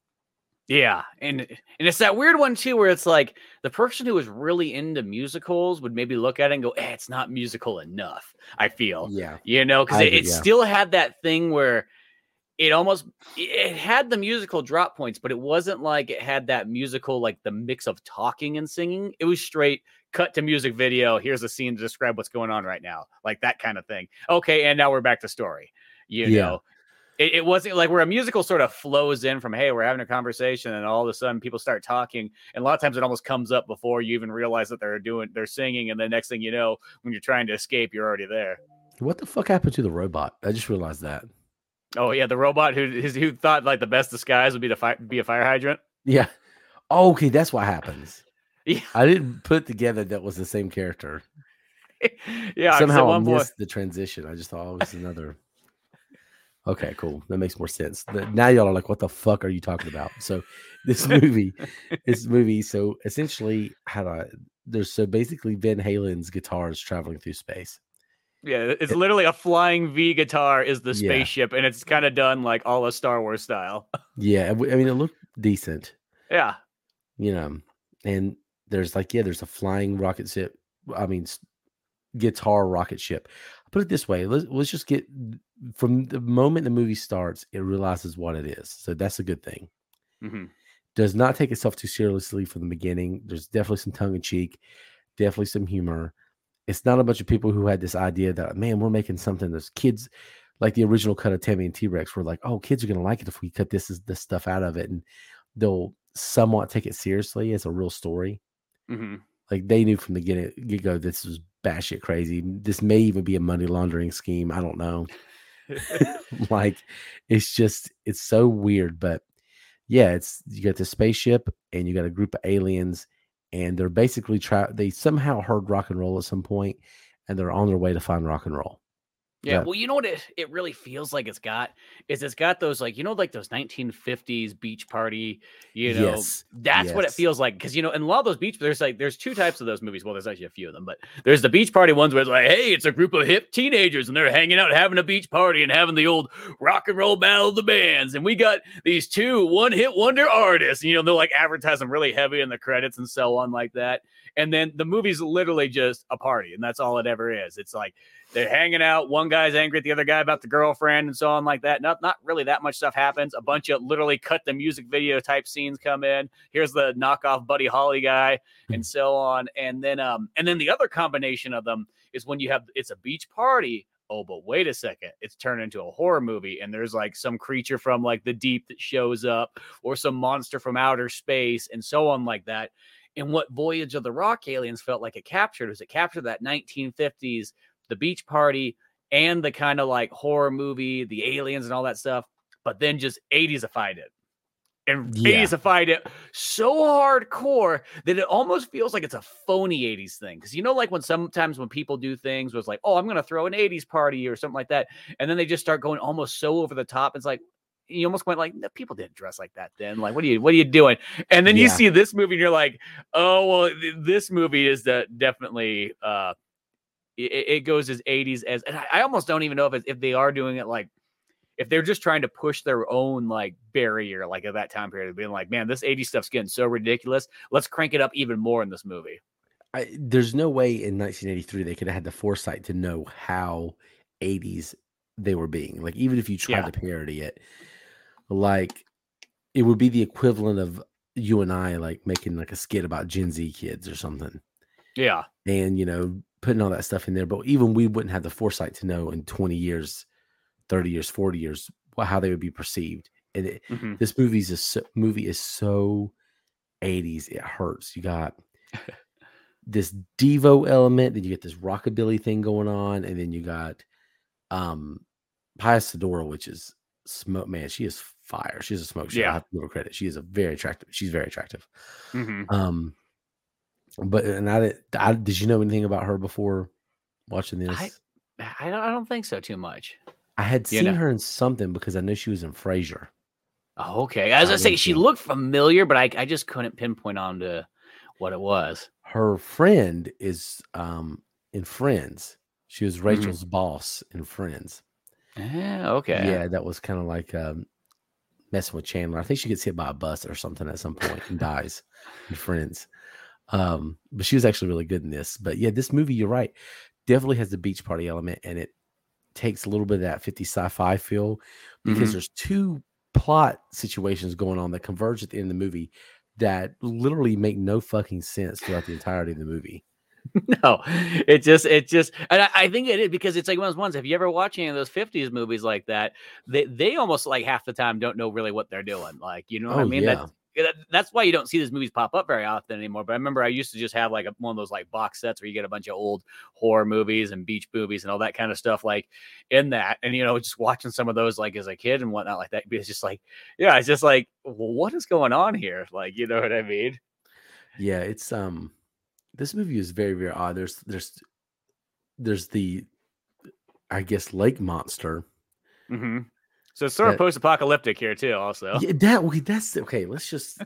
S2: Yeah, and and it's that weird one too, where it's like the person who is really into musicals would maybe look at it and go, eh, "It's not musical enough." I feel,
S1: Yeah.
S2: you know, because it, it
S1: yeah.
S2: still had that thing where it almost it had the musical drop points, but it wasn't like it had that musical like the mix of talking and singing. It was straight cut to music video. Here's a scene to describe what's going on right now, like that kind of thing. Okay, and now we're back to story. You
S1: Yeah.
S2: know, it, it wasn't like where a musical sort of flows in from hey we're having a conversation and all of a sudden people start talking and a lot of times it almost comes up before you even realize that they're doing they're singing and the next thing you know when you're trying to escape you're already there
S1: What the fuck happened to the robot? I just realized that.
S2: oh yeah the robot who who's- who thought like the best disguise would be to fi- be a fire hydrant
S1: Yeah. Oh, okay, that's what happens.
S2: yeah
S1: I didn't put together that was the same character.
S2: yeah
S1: Somehow I missed the transition. I just thought oh, it was another. Okay, cool. That makes more sense. Now y'all are like, what the fuck are you talking about? So this movie, this movie, so essentially how do I there's so basically Van Halen's guitars traveling through space.
S2: yeah it's literally a flying v guitar is the
S1: Yeah.
S2: spaceship and it's kind of done like all a star wars style
S1: Yeah, I mean it looked decent.
S2: yeah
S1: you know, and there's like, yeah, there's a flying rocket ship. I mean, guitar rocket ship. Put it this way: let's let's just get from the moment the movie starts, it realizes what it is. So that's a good thing.
S2: Mhm.
S1: Does not take itself too seriously from the beginning. There's definitely some tongue in cheek, definitely some humor. It's not a bunch of people who had this idea that man, we're making something that's kids like the original cut of Tammy and T Rex. We're like, oh, kids are gonna like it if we cut this this stuff out of it, and they'll somewhat take it seriously as a real story.
S2: Mhm.
S1: Like they knew from the get get go this was batshit crazy. This may even be a money laundering scheme. I don't know. like it's just it's so weird, but yeah, it's you got the spaceship and you got a group of aliens, and they're basically try they somehow heard rock and roll at some point, and they're on their way to find rock and roll.
S2: Yeah,
S1: Yeah.
S2: well, you know what it, it really feels like it's got is it's got those like you know like those 1950s beach party, you know.
S1: Yes,
S2: That's what it feels like because you know, in a lot of those beach there's like there's two types of those movies. Well, there's actually a few of them, but there's the beach party ones where it's like, hey, it's a group of hip teenagers and they're hanging out having a beach party and having the old rock and roll battle of the bands, and we got these two one hit wonder artists, and you know they're like advertising really heavy in the credits and so on like that. And then the movie's literally just a party, and that's all it ever is. It's like they're hanging out. One guy's angry at the other guy about the girlfriend and so on like that. Not not really that much stuff happens. A bunch of literally cut the music video type scenes come in. Here's the knockoff Buddy Holly guy and so on. And then um and then the other combination of them is when you have it's a beach party. Oh, but wait a second. It's turned into a horror movie, and there's like some creature from like the deep that shows up, or some monster from outer space, and so on like that. And what Voyage of the Rock Aliens felt like it captured was it captured that 1950s, the beach party, and the kind of like horror movie, the aliens and all that stuff, but then just 80sified it. And
S1: Yeah.
S2: 80sified it so hardcore that it almost feels like it's a phony 80s thing. Cause you know, like when sometimes when people do things was like, oh, I'm gonna throw an 80s party or something like that. And then they just start going almost so over the top. It's like you almost went like, "No, people didn't dress like that then. Like, what are you what are you doing? And then you see this movie and you're like, oh well, th- this movie is the definitely uh it, it goes as 80s as and I, I almost don't even know if it's, if they are doing it like if they're just trying to push their own like barrier like at that time period being like man this 80s stuff's getting so ridiculous let's crank it up even more in this movie
S1: I, there's no way in 1983 they could have had the foresight to know how 80s they were being. Like even if you tried
S2: Yeah.
S1: to parody it, like it would be the equivalent of you and I like making like a skit about Gen Z kids or something,
S2: yeah
S1: and you know putting all that stuff in there. But even we wouldn't have the foresight to know in 20 years, 30 years, 40 years how they would be perceived. And it,
S2: Mhm.
S1: this movie's a so, movie is so 80s it hurts you got this devo element then you get this rockabilly thing going on and then you got um Pia Zadora, which is smoke man she is fire she's a smoke show
S2: Yeah.
S1: i have to give her credit she is a very attractive she's very attractive
S2: Mhm.
S1: um but and I, did- I did you know anything about her before watching this
S2: I- I, don't, I don't think so too much
S1: I had
S2: You
S1: seen
S2: know.
S1: her in something because I know she was in Frasier.
S2: oh, okay as i
S1: I
S2: say she
S1: so.
S2: looked familiar but I, I just couldn't pinpoint on to what it was
S1: Her friend is um in Friends. She was
S2: Mm-hmm.
S1: Rachel's boss in Friends.
S2: Eh, okay
S1: Yeah, that was kind of like um messing with Chandler. I think she gets hit by a bus or something at some point and dies in Friends. Um, but she was actually really good in this. But yeah, this movie, you're right, definitely has the beach party element and it takes a little bit of that 50 sci-fi feel because
S2: Mhm.
S1: there's two plot situations going on that converge at the end of the movie that literally make no fucking sense throughout the entirety of the movie.
S2: no, it just, it just, and I, I think it is because it's like one of those ones. If you ever watch any of those '50s movies like that, they they almost like half the time don't know really what they're doing. Like, you know what I
S1: Oh,
S2: mean?
S1: yeah.
S2: That, that- that's why you don't see these movies pop up very often anymore. But I remember I used to just have like a, one of those like box sets where you get a bunch of old horror movies and beach movies and all that kind of stuff like in that. And you know, just watching some of those like as a kid and whatnot like that, it's just like, yeah, it's just like, well, what is going on here? Like, you know what I mean?
S1: Yeah, it's um this movie is very, very odd. There's there's there's the I guess lake monster.
S2: hmm So it's sort of post-apocalyptic here too. Also,
S1: Yeah, that that's okay. Let's just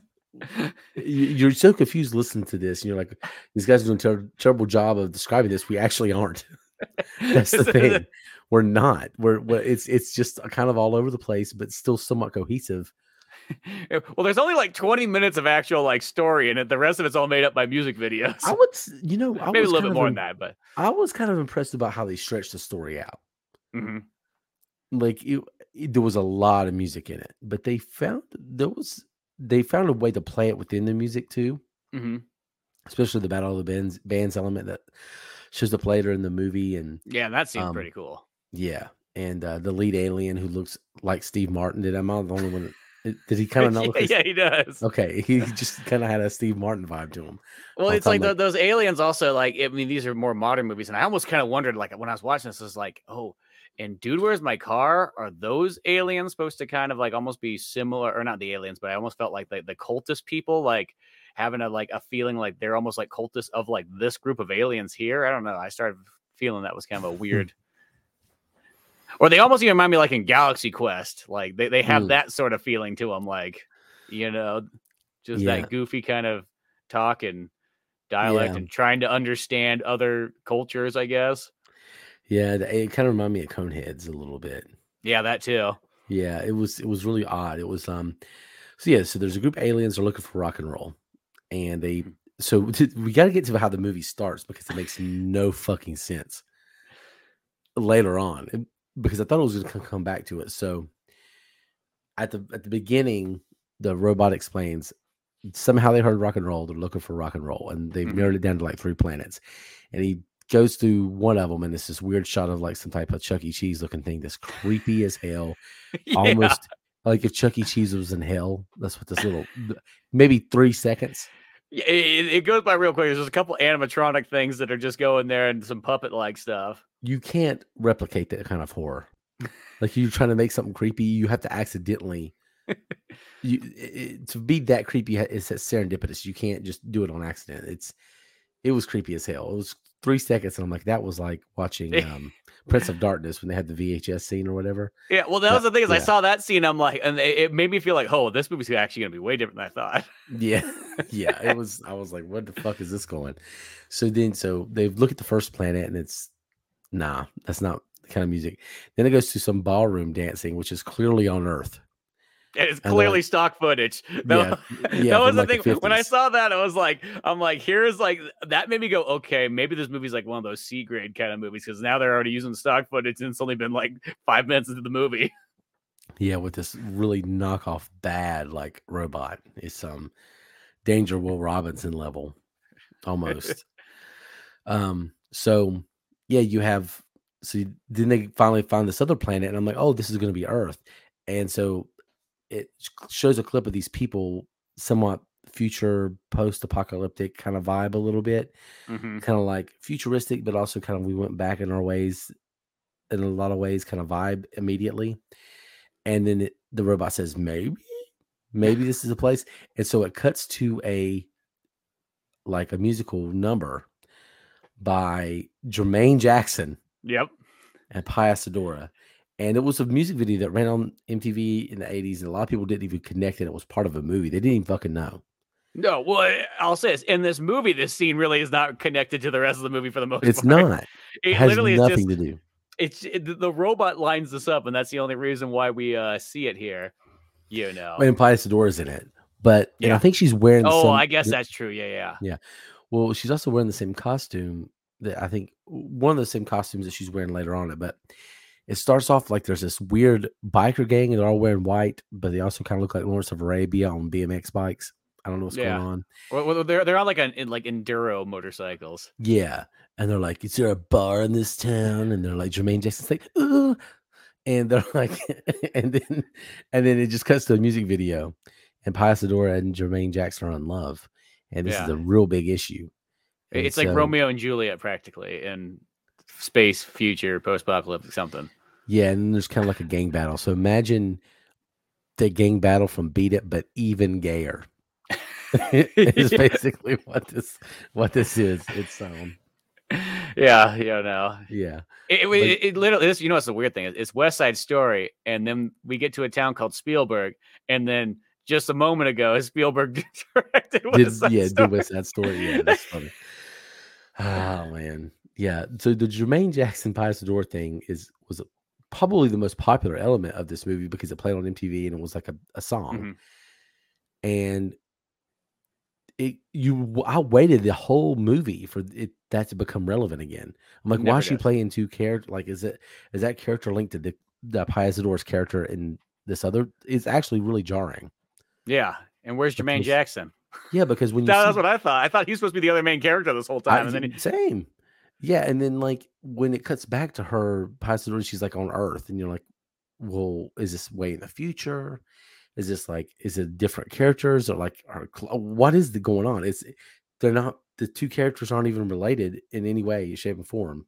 S1: you- you're so confused listening to this, and you're like, these guys are doing a ter- terrible job of describing this. We actually aren't. That's the thing. We're not. We're, we're it's it's just kind of all over the place, but still somewhat cohesive.
S2: well, there's only like 20 minutes of actual like story in it. The rest of it's all made up by music videos.
S1: I would, you know, I
S2: Maybe a little bit more
S1: im-
S2: than that, but
S1: I was kind of impressed about how they stretched the story out.
S2: mhm.
S1: like it, it- there was a lot of music in it but they found there was they found a way to play it within the music too
S2: Mhm.
S1: especially the battle of the bands bands element that shows up later in the movie and
S2: yeah, that seems
S1: Um,
S2: pretty cool.
S1: yeah and uh the lead alien who looks like steve martin did am i the only one that, did he kind of not look
S2: yeah,
S1: like
S2: yeah, he does.
S1: okay he just kind of had a steve martin vibe to him
S2: Well, it's
S1: tell
S2: like
S1: my-
S2: those aliens also like I mean these are more modern movies, and I almost kind of wondered like when I was watching this, I was like, oh, and dude, where's my car? Are those aliens supposed to kind of like almost be similar, or not the aliens, but I almost felt like the, the cultist people like having a like a feeling like they're almost like cultists of like this group of aliens here. I don't know. I started feeling that was kind of a weird Or they almost even remind me like in Galaxy Quest. Like they, they have
S1: Mm.
S2: that sort of feeling to them, like, you know, just
S1: Yeah.
S2: that goofy kind of talk and dialect
S1: Yeah.
S2: and trying to understand other cultures, I guess.
S1: Yeah, it, kind of reminded me of Coneheads a little bit.
S2: Yeah, that too.
S1: Yeah, it was it was really odd. It was um so yeah, so there's a group of aliens are looking for rock and roll. And they so we got to get to how the movie starts because it makes no fucking sense later on because I thought it was going to come back to it. So at the at the beginning, the robot explains somehow they heard rock and roll. They're looking for rock and roll, and they've
S2: Mhm.
S1: narrowed it down to like three planets. And he goes through one of them, and it's this weird shot of like some type of Chuck E. Cheese looking thing that's creepy as hell
S2: Yeah.
S1: almost like if Chuck E. Cheese was in hell. That's what this little maybe three seconds.
S2: Yeah, It, it goes by real quick. There's a couple animatronic things that are just going there and some puppet like stuff.
S1: You can't replicate that kind of horror. Like you're trying to make something creepy, you have to accidentally. You it, to be that creepy is serendipitous. You can't just do it on accident. It's it was creepy as hell. It was three seconds, and I'm like, that was like watching um, Prince of Darkness when they had the VHS scene or whatever.
S2: Yeah, well, that
S1: Yeah,
S2: was the thing is I saw that scene. I'm like, and it, it made me feel like, oh, this movie's actually gonna be way different than I thought.
S1: Yeah, yeah. It was. I was like, "What the fuck is this going?" So then, so they look at the first planet, and it's nah, that's not the kind of music. Then it goes to some ballroom dancing, which is clearly on Earth.
S2: And it's clearly
S1: like-
S2: stock footage. That,
S1: Yeah, yeah,
S2: that was the
S1: like, the
S2: thing. when I saw that, I was like, I'm like, here's like that made me go, okay, maybe this movie's like one of those C grade kind of movies because now they're already using stock footage and it's only been like five minutes into the movie.
S1: Yeah, with this really knockoff bad like robot. It's um Danger Will Robinson level almost. um so yeah, you have so then they finally find this other planet and I'm like, "Oh, this is going to be Earth." And so it shows a clip of these people somewhat future post-apocalyptic kind of vibe a little bit
S2: Mhm.
S1: kind of like futuristic, but also kind of we went back in our ways in a lot of ways, kind of vibe immediately. And then it, the robot says, maybe, maybe this is a place. And so it cuts to a like a musical number by Jermaine Jackson
S2: Yep.
S1: and Pia Pasadora. And it was a music video that ran on MTV in the 80s, and a lot of people didn't even connect that It was part of a movie. They didn't even fucking know.
S2: No, well, I- I'll say this in this movie, this scene really is not connected to the rest of the movie for the most part.
S1: It's
S2: part.
S1: not.
S2: It
S1: It has
S2: literally is
S1: nothing
S2: just
S1: to do.
S2: it's it, the- robot lines this up, and that's the only reason why we uh see it here. You know.
S1: And Pasadora's in it. But and I think she's wearing
S2: oh, I guess that's true. Yeah, yeah. Yeah.
S1: Well, she's also wearing the same costume that I think one of the same costumes that she's wearing later on. It, but it starts off like there's this weird biker gang, and they're all wearing white, but they also kind of look like Lawrence of Arabia on BMX bikes. I don't know what's
S2: Yeah.
S1: going on.
S2: Well, they're they're on like an in like enduro motorcycles.
S1: Yeah, and they're like, "Is there a bar in this town?" And they're like, Jermaine Jackson's like, "Ooh," and they're like, and then and then it just cuts to a music video, and Pasadora and Jermaine Jackson are in love, and this is a real big issue. And
S2: It's like Romeo and Juliet practically in space, future, post apocalyptic something.
S1: Yeah, and there's kind of like a gang battle. So imagine the gang battle from Beat It, but even gayer. is
S2: Yeah.
S1: basically what this what this is. It's um
S2: Yeah, yeah, no.
S1: yeah.
S2: It, it,
S1: But-
S2: it, it literally, this, you know, what's the weird thing it's West Side Story, and then we get to a town called Spielberg, and then just a moment ago, Spielberg directed
S1: Did
S2: Side
S1: yeah,
S2: Story.
S1: did West Side Story. Yeah, that's funny. Oh man. Yeah. So the Jermaine Jackson Pasador thing is was probably the most popular element of this movie because it played on MTV and it was like a, a song.
S2: Mhm.
S1: and it you I waited the whole movie for it that to become relevant again. I'm like, why
S2: Never
S1: is she playing two characters? Like, is it is that character linked to the the Pasador's character in this other? It's actually really jarring.
S2: Yeah, and where's Jermaine
S1: Because-
S2: Jackson?
S1: Yeah, because when you
S2: That, that's what I thought. I thought he was supposed to be the other main character this whole
S1: I-
S2: time, and then he,
S1: same, yeah, and then like when it cuts back to her Pasador, she's like on Earth, and you're like, well, is this way in the future? Is this like is it different characters or like are, uh, what is the going on? It's they're not the two characters aren't even related in any way, shape, and form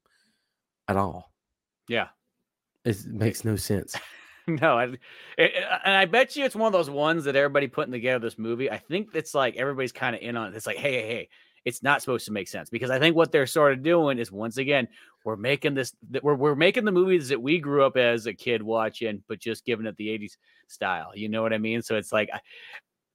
S1: at all.
S2: yeah.
S1: It makes no sense.
S2: No, I, it, and I bet you it's one of those ones that everybody putting together this movie. I think it's like everybody's kind of in on it. It's like, hey, hey, hey, it's not supposed to make sense because I think what they're sort of doing is once again we're making this that we're we're making the movies that we grew up as a kid watching, but just giving it the '80s style. You know what I mean? So it's like,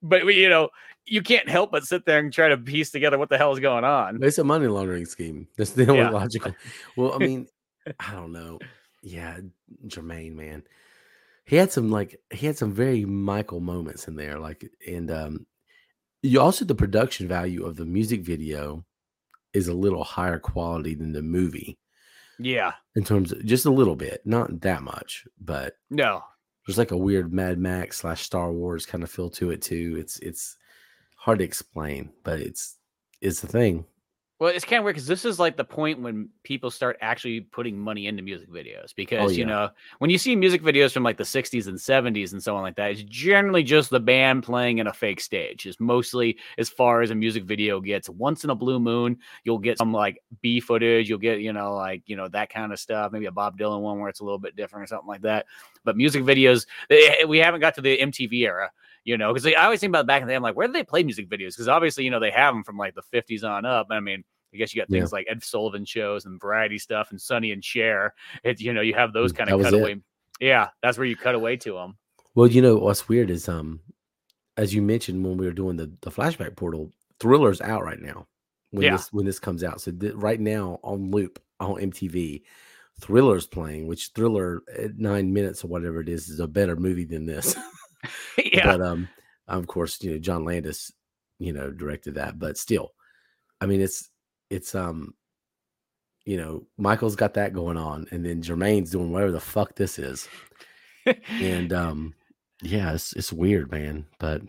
S2: but you know, you can't help but sit there and try to piece together what the hell is going on.
S1: It's a money laundering scheme. That's the only
S2: Yeah.
S1: logical. Well, I mean, I don't know. Yeah, Jermaine, man, he had some like he had some very Michael moments in there. Like, and um, you also the production value of the music video is a little higher quality than the movie
S2: Yeah,
S1: in terms of just a little bit, not that much, but
S2: no,
S1: there's like a weird Mad Max slash Star Wars kind of feel to it too. It's it's hard to explain, but it's it's the thing.
S2: Well, it's kind of weird because this is like the point when people start actually putting money into music videos. Oh, because you
S1: yeah.
S2: know, when you see music videos from like the '60s and '70s and so on like that, it's generally just the band playing in a fake stage. It's mostly as far as a music video gets. Once in a blue moon, you'll get some like B footage. You'll get you know like you know that kind of stuff. Maybe a Bob Dylan one where it's a little bit different or something like that. But music videos, they- we haven't got to the MTV era you know, because I always think about back in the day. I'm like, where do they play music videos? Because obviously, you know, they have them from like the 50s on up. I mean, I guess you got
S1: Yeah.
S2: things like Ed Sullivan shows and variety stuff and Sonny and Cher. It, you know, you have those kind of
S1: was it.
S2: cutaway. Yeah, that's where you cut away to them.
S1: Well, you know what's weird is um, as you mentioned when we were doing the the flashback portal, Thriller's out right now. When
S2: Yeah.
S1: this when this comes out, so th- right now on loop on MTV, Thriller's playing. Which Thriller at nine minutes or whatever it is is a better movie than this.
S2: yeah,
S1: But um, of course, you know John Landis, you know directed that. But still, I mean it's it's um, you know Michael's got that going on, and then Jermaine's doing whatever the fuck this is, and um, yeah, it's it's weird, man. But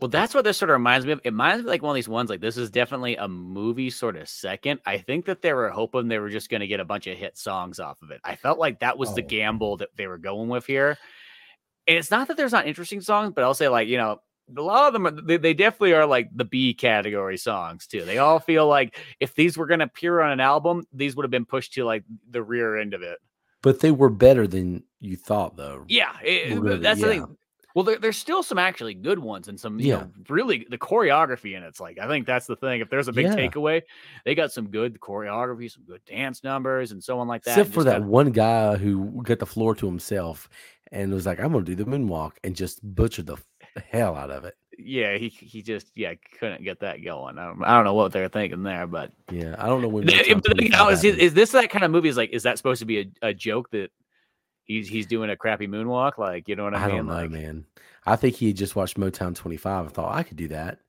S2: Well, that's what this sort of reminds me of. It reminds me like one of these ones like this is definitely a movie sort of second. I think that they were hoping they were just going to get a bunch of hit songs off of it. I felt like that was the
S1: Oh.
S2: gamble that they were going with here. And it's not that there's not interesting songs, but I'll say like, you know, a lot of them are, they, they definitely are like the B category songs too. They all feel like if these were going to appear on an album, these would have been pushed to like the rear end of it.
S1: but they were better than you thought, though.
S2: Yeah, it-
S1: Really,
S2: that's the thing. Well, there, there's still some actually good ones and some, you
S1: Yeah.
S2: know, really the choreography in it's like I think that's the thing. If there's a big
S1: Yeah.
S2: takeaway, they got some good choreography, some good dance numbers, and so on like that.
S1: Except for that
S2: kinda-
S1: one guy who got the floor to himself and was like, "I'm gonna do the moonwalk," and just butchered the hell out of it.
S2: yeah, he he just yeah couldn't get that going. I don't, I don't know what they're thinking there, but
S1: Yeah, I don't know when.
S2: But the thing
S1: 25
S2: now is, is is this that kind of movie? Is like, is that supposed to be a, a joke that he's he's doing a crappy moonwalk? Like, you know what I,
S1: I
S2: mean?
S1: don't know,
S2: like,
S1: man. I think he just watched Motown 25 and thought I could do that,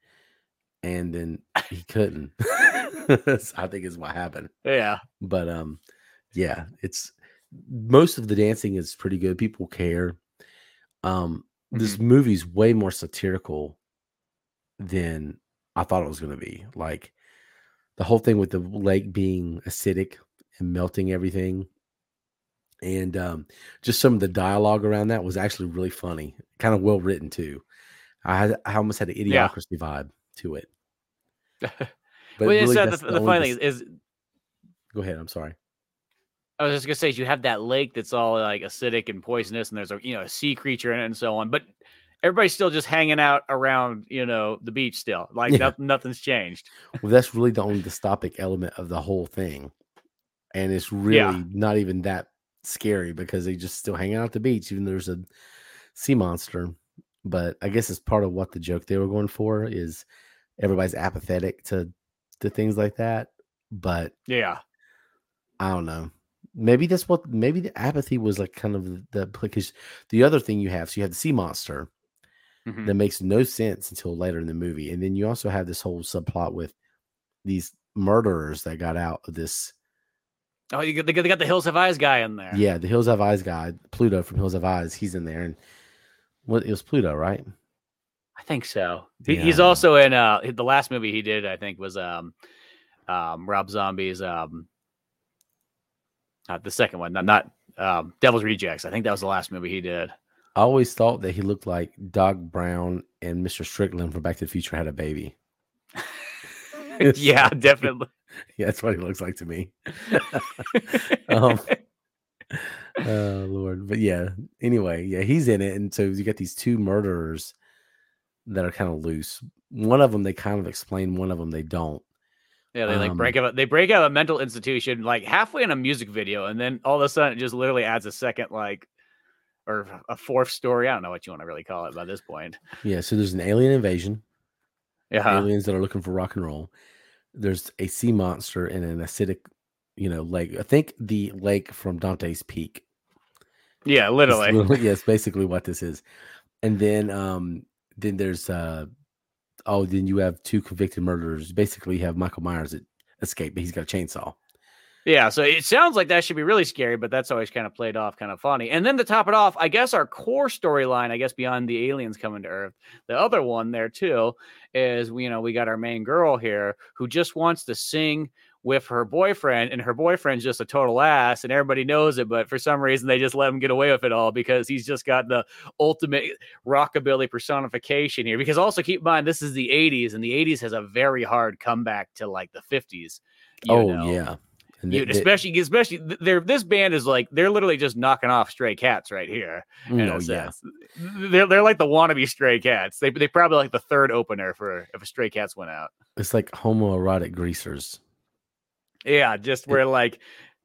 S1: and then he couldn't. I think is what happened.
S2: yeah,
S1: But um, yeah, it's most of the dancing is pretty good. People care. Um, this
S2: Mm-hmm.
S1: movie's way more satirical than I thought it was going to be. Like the whole thing with the lake being acidic and melting everything, and um, just some of the dialogue around that was actually really funny, kind of well written too. I had, I almost had an
S2: Yeah.
S1: idiocracy vibe to it. But
S2: well,
S1: really,
S2: that
S1: that's
S2: the, the funny thing is, is
S1: Go ahead. I'm sorry.
S2: I was just gonna say you have that lake that's all like acidic and poisonous, and there's a you know a sea creature in it and so on. But everybody's still just hanging out around you know the beach still. Like
S1: Yeah.
S2: noth- nothing's changed.
S1: Well, that's really the only dystopic element of the whole thing. And it's really
S2: Yeah.
S1: not even that scary because they just still hang out at the beach, even though there's a sea monster. But I guess it's part of what the joke they were going for is everybody's apathetic to to things like that. But
S2: Yeah,
S1: I don't know. Maybe that's what maybe the apathy was like kind of the, because the other thing you have, so you have the sea monster
S2: Mhm.
S1: that makes no sense until later in the movie. And then you also have this whole subplot with these murderers that got out of this.
S2: Oh, you got, they got the Hills Have Eyes guy in there.
S1: Yeah, the Hills Have Eyes guy, Pluto from Hills Have Eyes, he's in there. And what it was Pluto, right?
S2: I think so. He, he's also in uh the last movie he did. I think was um um Rob Zombie's um uh, the second one, not not um Devil's Rejects. I think that was the last movie he did.
S1: I always thought that he looked like Doc Brown and Mr. Strickland from Back to the Future had a baby.
S2: yeah, definitely.
S1: Yeah, that's what he looks like to me. um, oh Lord, but yeah. Anyway, yeah, he's in it, and so you got these two murderers that are kind of loose. One of them they kind of explain, one of them they don't.
S2: Yeah, they like
S1: Um,
S2: break out. They break out a mental institution like halfway in a music video, and then all of a sudden it just literally adds a second like, or a fourth story. I don't know what you want to really call it by this point.
S1: Yeah, so there's an alien invasion.
S2: Yeah,
S1: aliens that are looking for rock and roll. There's a sea monster in an acidic, you know, lake. I think the lake from Dante's Peak.
S2: yeah, literally.
S1: literally- yeah, it's basically what this is. And then um then there's uh oh then you have two convicted murderers. Basically you have Michael Myers that escaped, but he's got a chainsaw.
S2: Yeah, so it sounds like that should be really scary, but that's always kind of played off kind of funny. And then to top it off, I guess our core storyline, I guess beyond the aliens coming to Earth, the other one there too is you know, we got our main girl here who just wants to sing with her boyfriend, and her boyfriend's just a total ass, and everybody knows it, but for some reason they just let him get away with it all because he's just got the ultimate rockabilly personification here. Because also keep in mind, this is the 80s, and the 80s has a very hard comeback to like the 50s. you
S1: oh
S2: know.
S1: yeah. And
S2: You,
S1: they- they-
S2: especially, especially, they're this band is like they're literally just knocking off Stray Cats right here. Mm, in
S1: oh
S2: a
S1: yeah.
S2: they're they're like the wannabe Stray Cats. They they probably like the third opener for if a Stray Cats went out.
S1: It's like homoerotic greasers.
S2: Yeah, just where like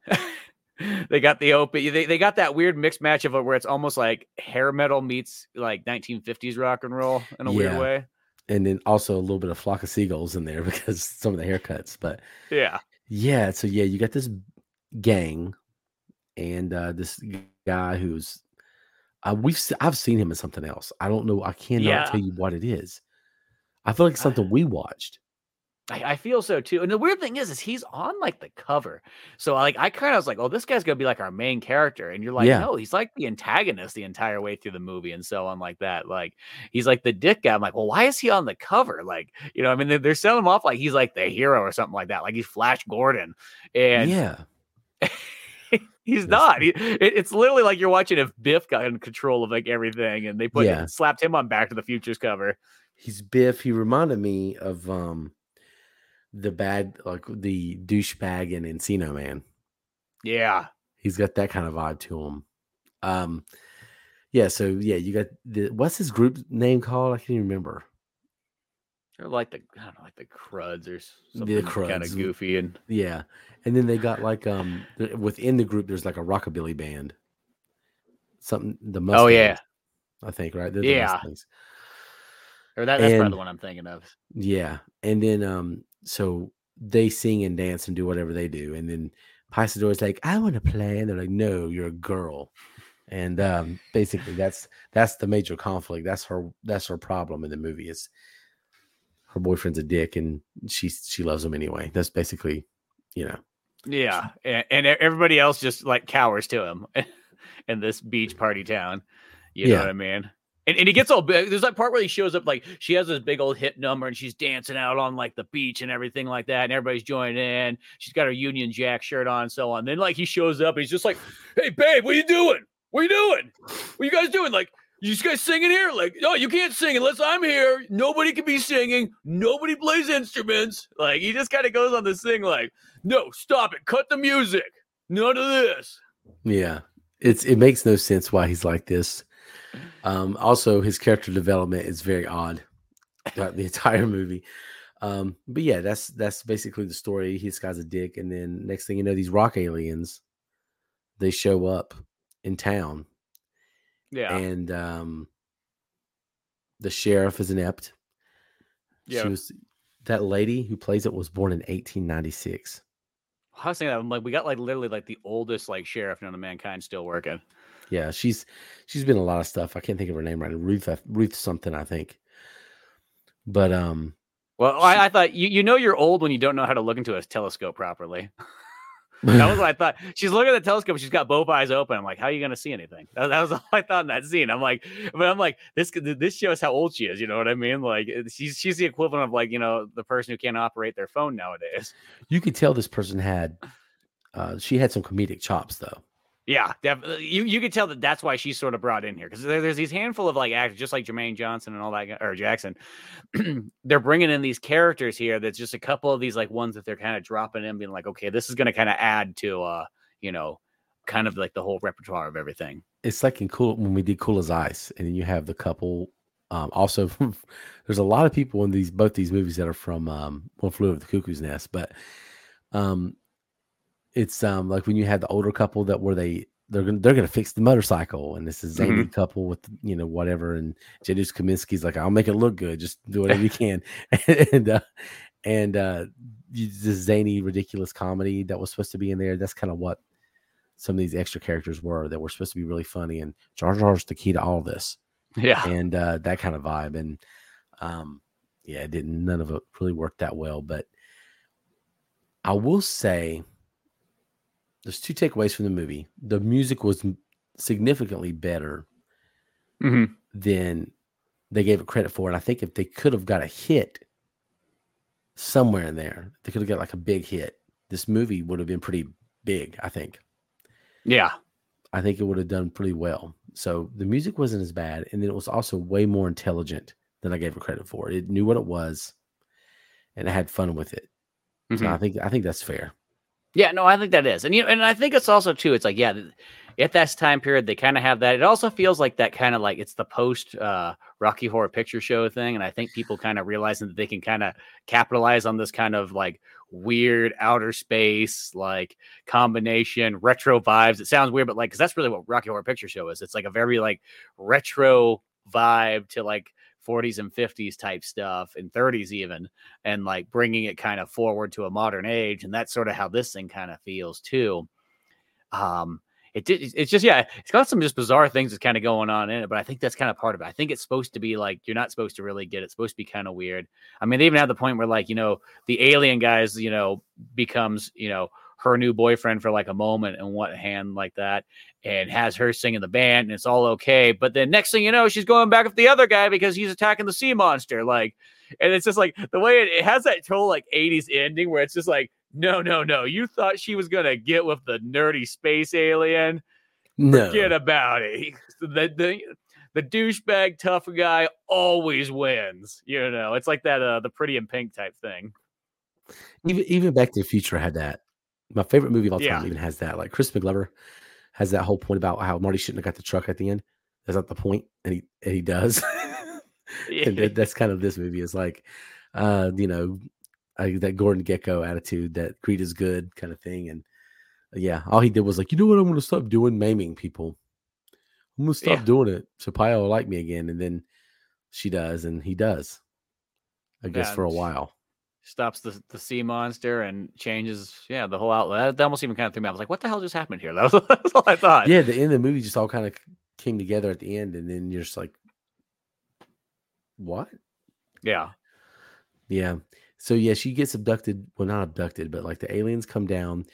S2: they got the open, they they got that weird mixed match of it where it's almost like hair metal meets like 1950s rock and roll in a
S1: Yeah.
S2: weird way.
S1: And then also a little bit of flock of seagulls in there because some of the haircuts. But
S2: Yeah,
S1: Yeah, so yeah, you got this gang and uh this guy who's uh, we've I've seen him in something else. I don't know. I cannot
S2: Yeah.
S1: tell you what it is. I feel like it's something we watched.
S2: I, I feel so too. And the weird thing is, is he's on like the cover. So like I kind of was like, oh, this guy's gonna be like our main character. And you're like,
S1: Yeah.
S2: no, he's like the antagonist the entire way through the movie and so on like that. Like he's like the dick guy. I'm like, well, why is he on the cover? Like, you know, I mean, they're, they're selling him off like he's like the hero or something like that. Like he's Flash Gordon. And
S1: yeah,
S2: he's not. He, it- it's literally like you're watching if Biff got in control of like everything and they put
S1: Yeah.
S2: slapped him on Back to the Future's cover.
S1: he's Biff. He reminded me of um the bad like the douchebag in Encino Man.
S2: Yeah.
S1: He's got that kind of vibe to him. Um, yeah. So yeah, you got the what's his group name called? I can't even remember.
S2: They're like the I don't know, like the cruds or s-
S1: The
S2: something kind of goofy and
S1: Yeah, and then they got like um within the group there's like a rockabilly band. Something the Mustangs,
S2: Oh, yeah.
S1: I think right. They're the
S2: Yeah. Or that, that's probably the one I'm thinking of.
S1: Yeah, and then um so they sing and dance and do whatever they do, and then Paisador's like, I want to play, and they're like, No, you're a girl, and um basically that's that's the major conflict. That's her that's her problem in the movie is her boyfriend's a dick and she she loves him anyway. That's basically you know
S2: Yeah, and, and everybody else just like cowers to him in this beach party town. You know
S1: Yeah.
S2: what I mean? And, and he gets all big. There's that part where he shows up, like she has this big old hit number, and she's dancing out on like the beach and everything like that, and everybody's joining in. She's got her Union Jack shirt on, and so on. Then like he shows up, he's just like, "Hey, babe, what are you doing? What are you doing? What are you guys doing? Like, you guys singing here? Like, no, you can't sing unless I'm here. Nobody can be singing. Nobody plays instruments. Like, he just kind of goes on this thing, like, no, stop it, cut the music, none of this.
S1: Yeah, it's it makes no sense why he's like this. Um, also, his character development is very odd throughout the entire movie. Um, but yeah, that's that's basically the story. This guy's a dick, and then next thing you know, these rock aliens they show up in town,
S2: Yeah,
S1: and um, the sheriff is inept.
S2: Yeah.
S1: She was that lady who plays it was born in 1896.
S2: I was thinking that I'm like, we got like literally like the oldest like sheriff known to mankind still working.
S1: Yeah, she's she's been a lot of stuff. I can't think of her name right. Ruth Ruth something, I think. But um,
S2: Well, I, I thought you you know you're old when you don't know how to look into a telescope properly. that was what I thought. She's looking at the telescope. She's got both eyes open. I'm like, how are you going to see anything? That, that was all I thought in that scene. I'm like, but I'm like, this this shows how old she is. You know what I mean? Like, she's she's the equivalent of like you know the person who can't operate their phone nowadays.
S1: you could tell this person had uh she had some comedic chops though.
S2: Yeah, definitely. You you could tell that that's why she's sort of brought in here because there, there's these handful of like actors, just like Jermaine Johnson and all that, or Jackson. they're bringing in these characters here. That's just a couple of these like ones that they're kind of dropping in, being like, okay, this is going to kind of add to, uh, you know, kind of like the whole repertoire of everything.
S1: It's like in cool when we did Cool as Ice, and then you have the couple Um, also, there's a lot of people in these both these movies that are from um, One Flew Over the Cuckoo's Nest, but um, it's um like when you had the older couple that were they they're gonna they're gonna fix the motorcycle, and this is zany
S2: Mhm.
S1: couple with you know whatever, and Janusz Kaminski's like I'll make it look good, just do whatever you can, and uh, and uh, this zany ridiculous comedy that was supposed to be in there. That's kind of what some of these extra characters were that were supposed to be really funny, and Jar Jar's the key to all this
S2: Yeah.
S1: and uh, that kind of vibe. And um, yeah, it didn't. None of it really worked that well. But I will say, there's two takeaways from the movie. The music was significantly better
S2: hmm
S1: than they gave it credit for, and I think if they could have got a hit somewhere in there, they could have got like a big hit. This movie would have been pretty big. I think.
S2: Yeah.
S1: I think it would have done pretty well. So the music wasn't as bad, and then it was also way more intelligent than I gave it credit for. It knew what it was, and I had fun with it. So
S2: Mhm.
S1: I think I think that's fair.
S2: Yeah, no, I think that is, and you know, and I think it's also too. It's like, yeah, at that time period, they kind of have that. It also feels like that kind of like it's the post uh, Rocky Horror Picture Show thing, and I think people kind of realizing that they can kind of capitalize on this kind of like weird outer space like combination retro vibes. It sounds weird, but like because that's really what Rocky Horror Picture Show is. It's like a very like retro vibe to like 40s and 50s type stuff and 30s even and like bringing it kind of forward to a modern age and that's sort of how this thing kind of feels too. Um it did it's just yeah it's got some just bizarre things that's kind of going on in it but i think that's kind of part of it. I think it's supposed to be like you're not supposed to really get it it's supposed to be kind of weird. I mean they even have the point where like you know the alien guys you know becomes you know her new boyfriend for like a moment and what hand like that and has her singing the band and it's all okay but then next thing you know she's going back with the other guy because he's attacking the sea monster like and it's just like the way it, it has that total like 80s ending where it's just like no no no you thought she was gonna get with the nerdy space alien?
S1: No,
S2: forget about it. The, the the douchebag tough guy always wins you know? It's like that uh the pretty in pink type thing.
S1: Even even Back to the Future had that. My favorite movie of all time
S2: Yeah.
S1: even has that. Like Crispin Glover has that whole point about how Marty shouldn't have got the truck at the end. That's not the point, and he and he does. and that- that's kind of this movie is like, uh, you know, I, that Gordon Gekko attitude, that greed is good kind of thing, and uh, yeah, all he did was like, you know what, I'm going to stop doing maiming people. I'm going to stop
S2: Yeah.
S1: doing it so Pia will like me again, and then she does, and he does. I guess
S2: Yeah,
S1: for a while.
S2: Stops the, the sea monster and changes yeah the whole outlet that, that almost even kind of threw me. I was like what the hell just happened here that was, that's all i thought
S1: Yeah, the end of the movie just all kind of came together at the end, and then you're just like, what?
S2: yeah
S1: Yeah. So yeah, she gets abducted. Well, not abducted, but like the aliens come down,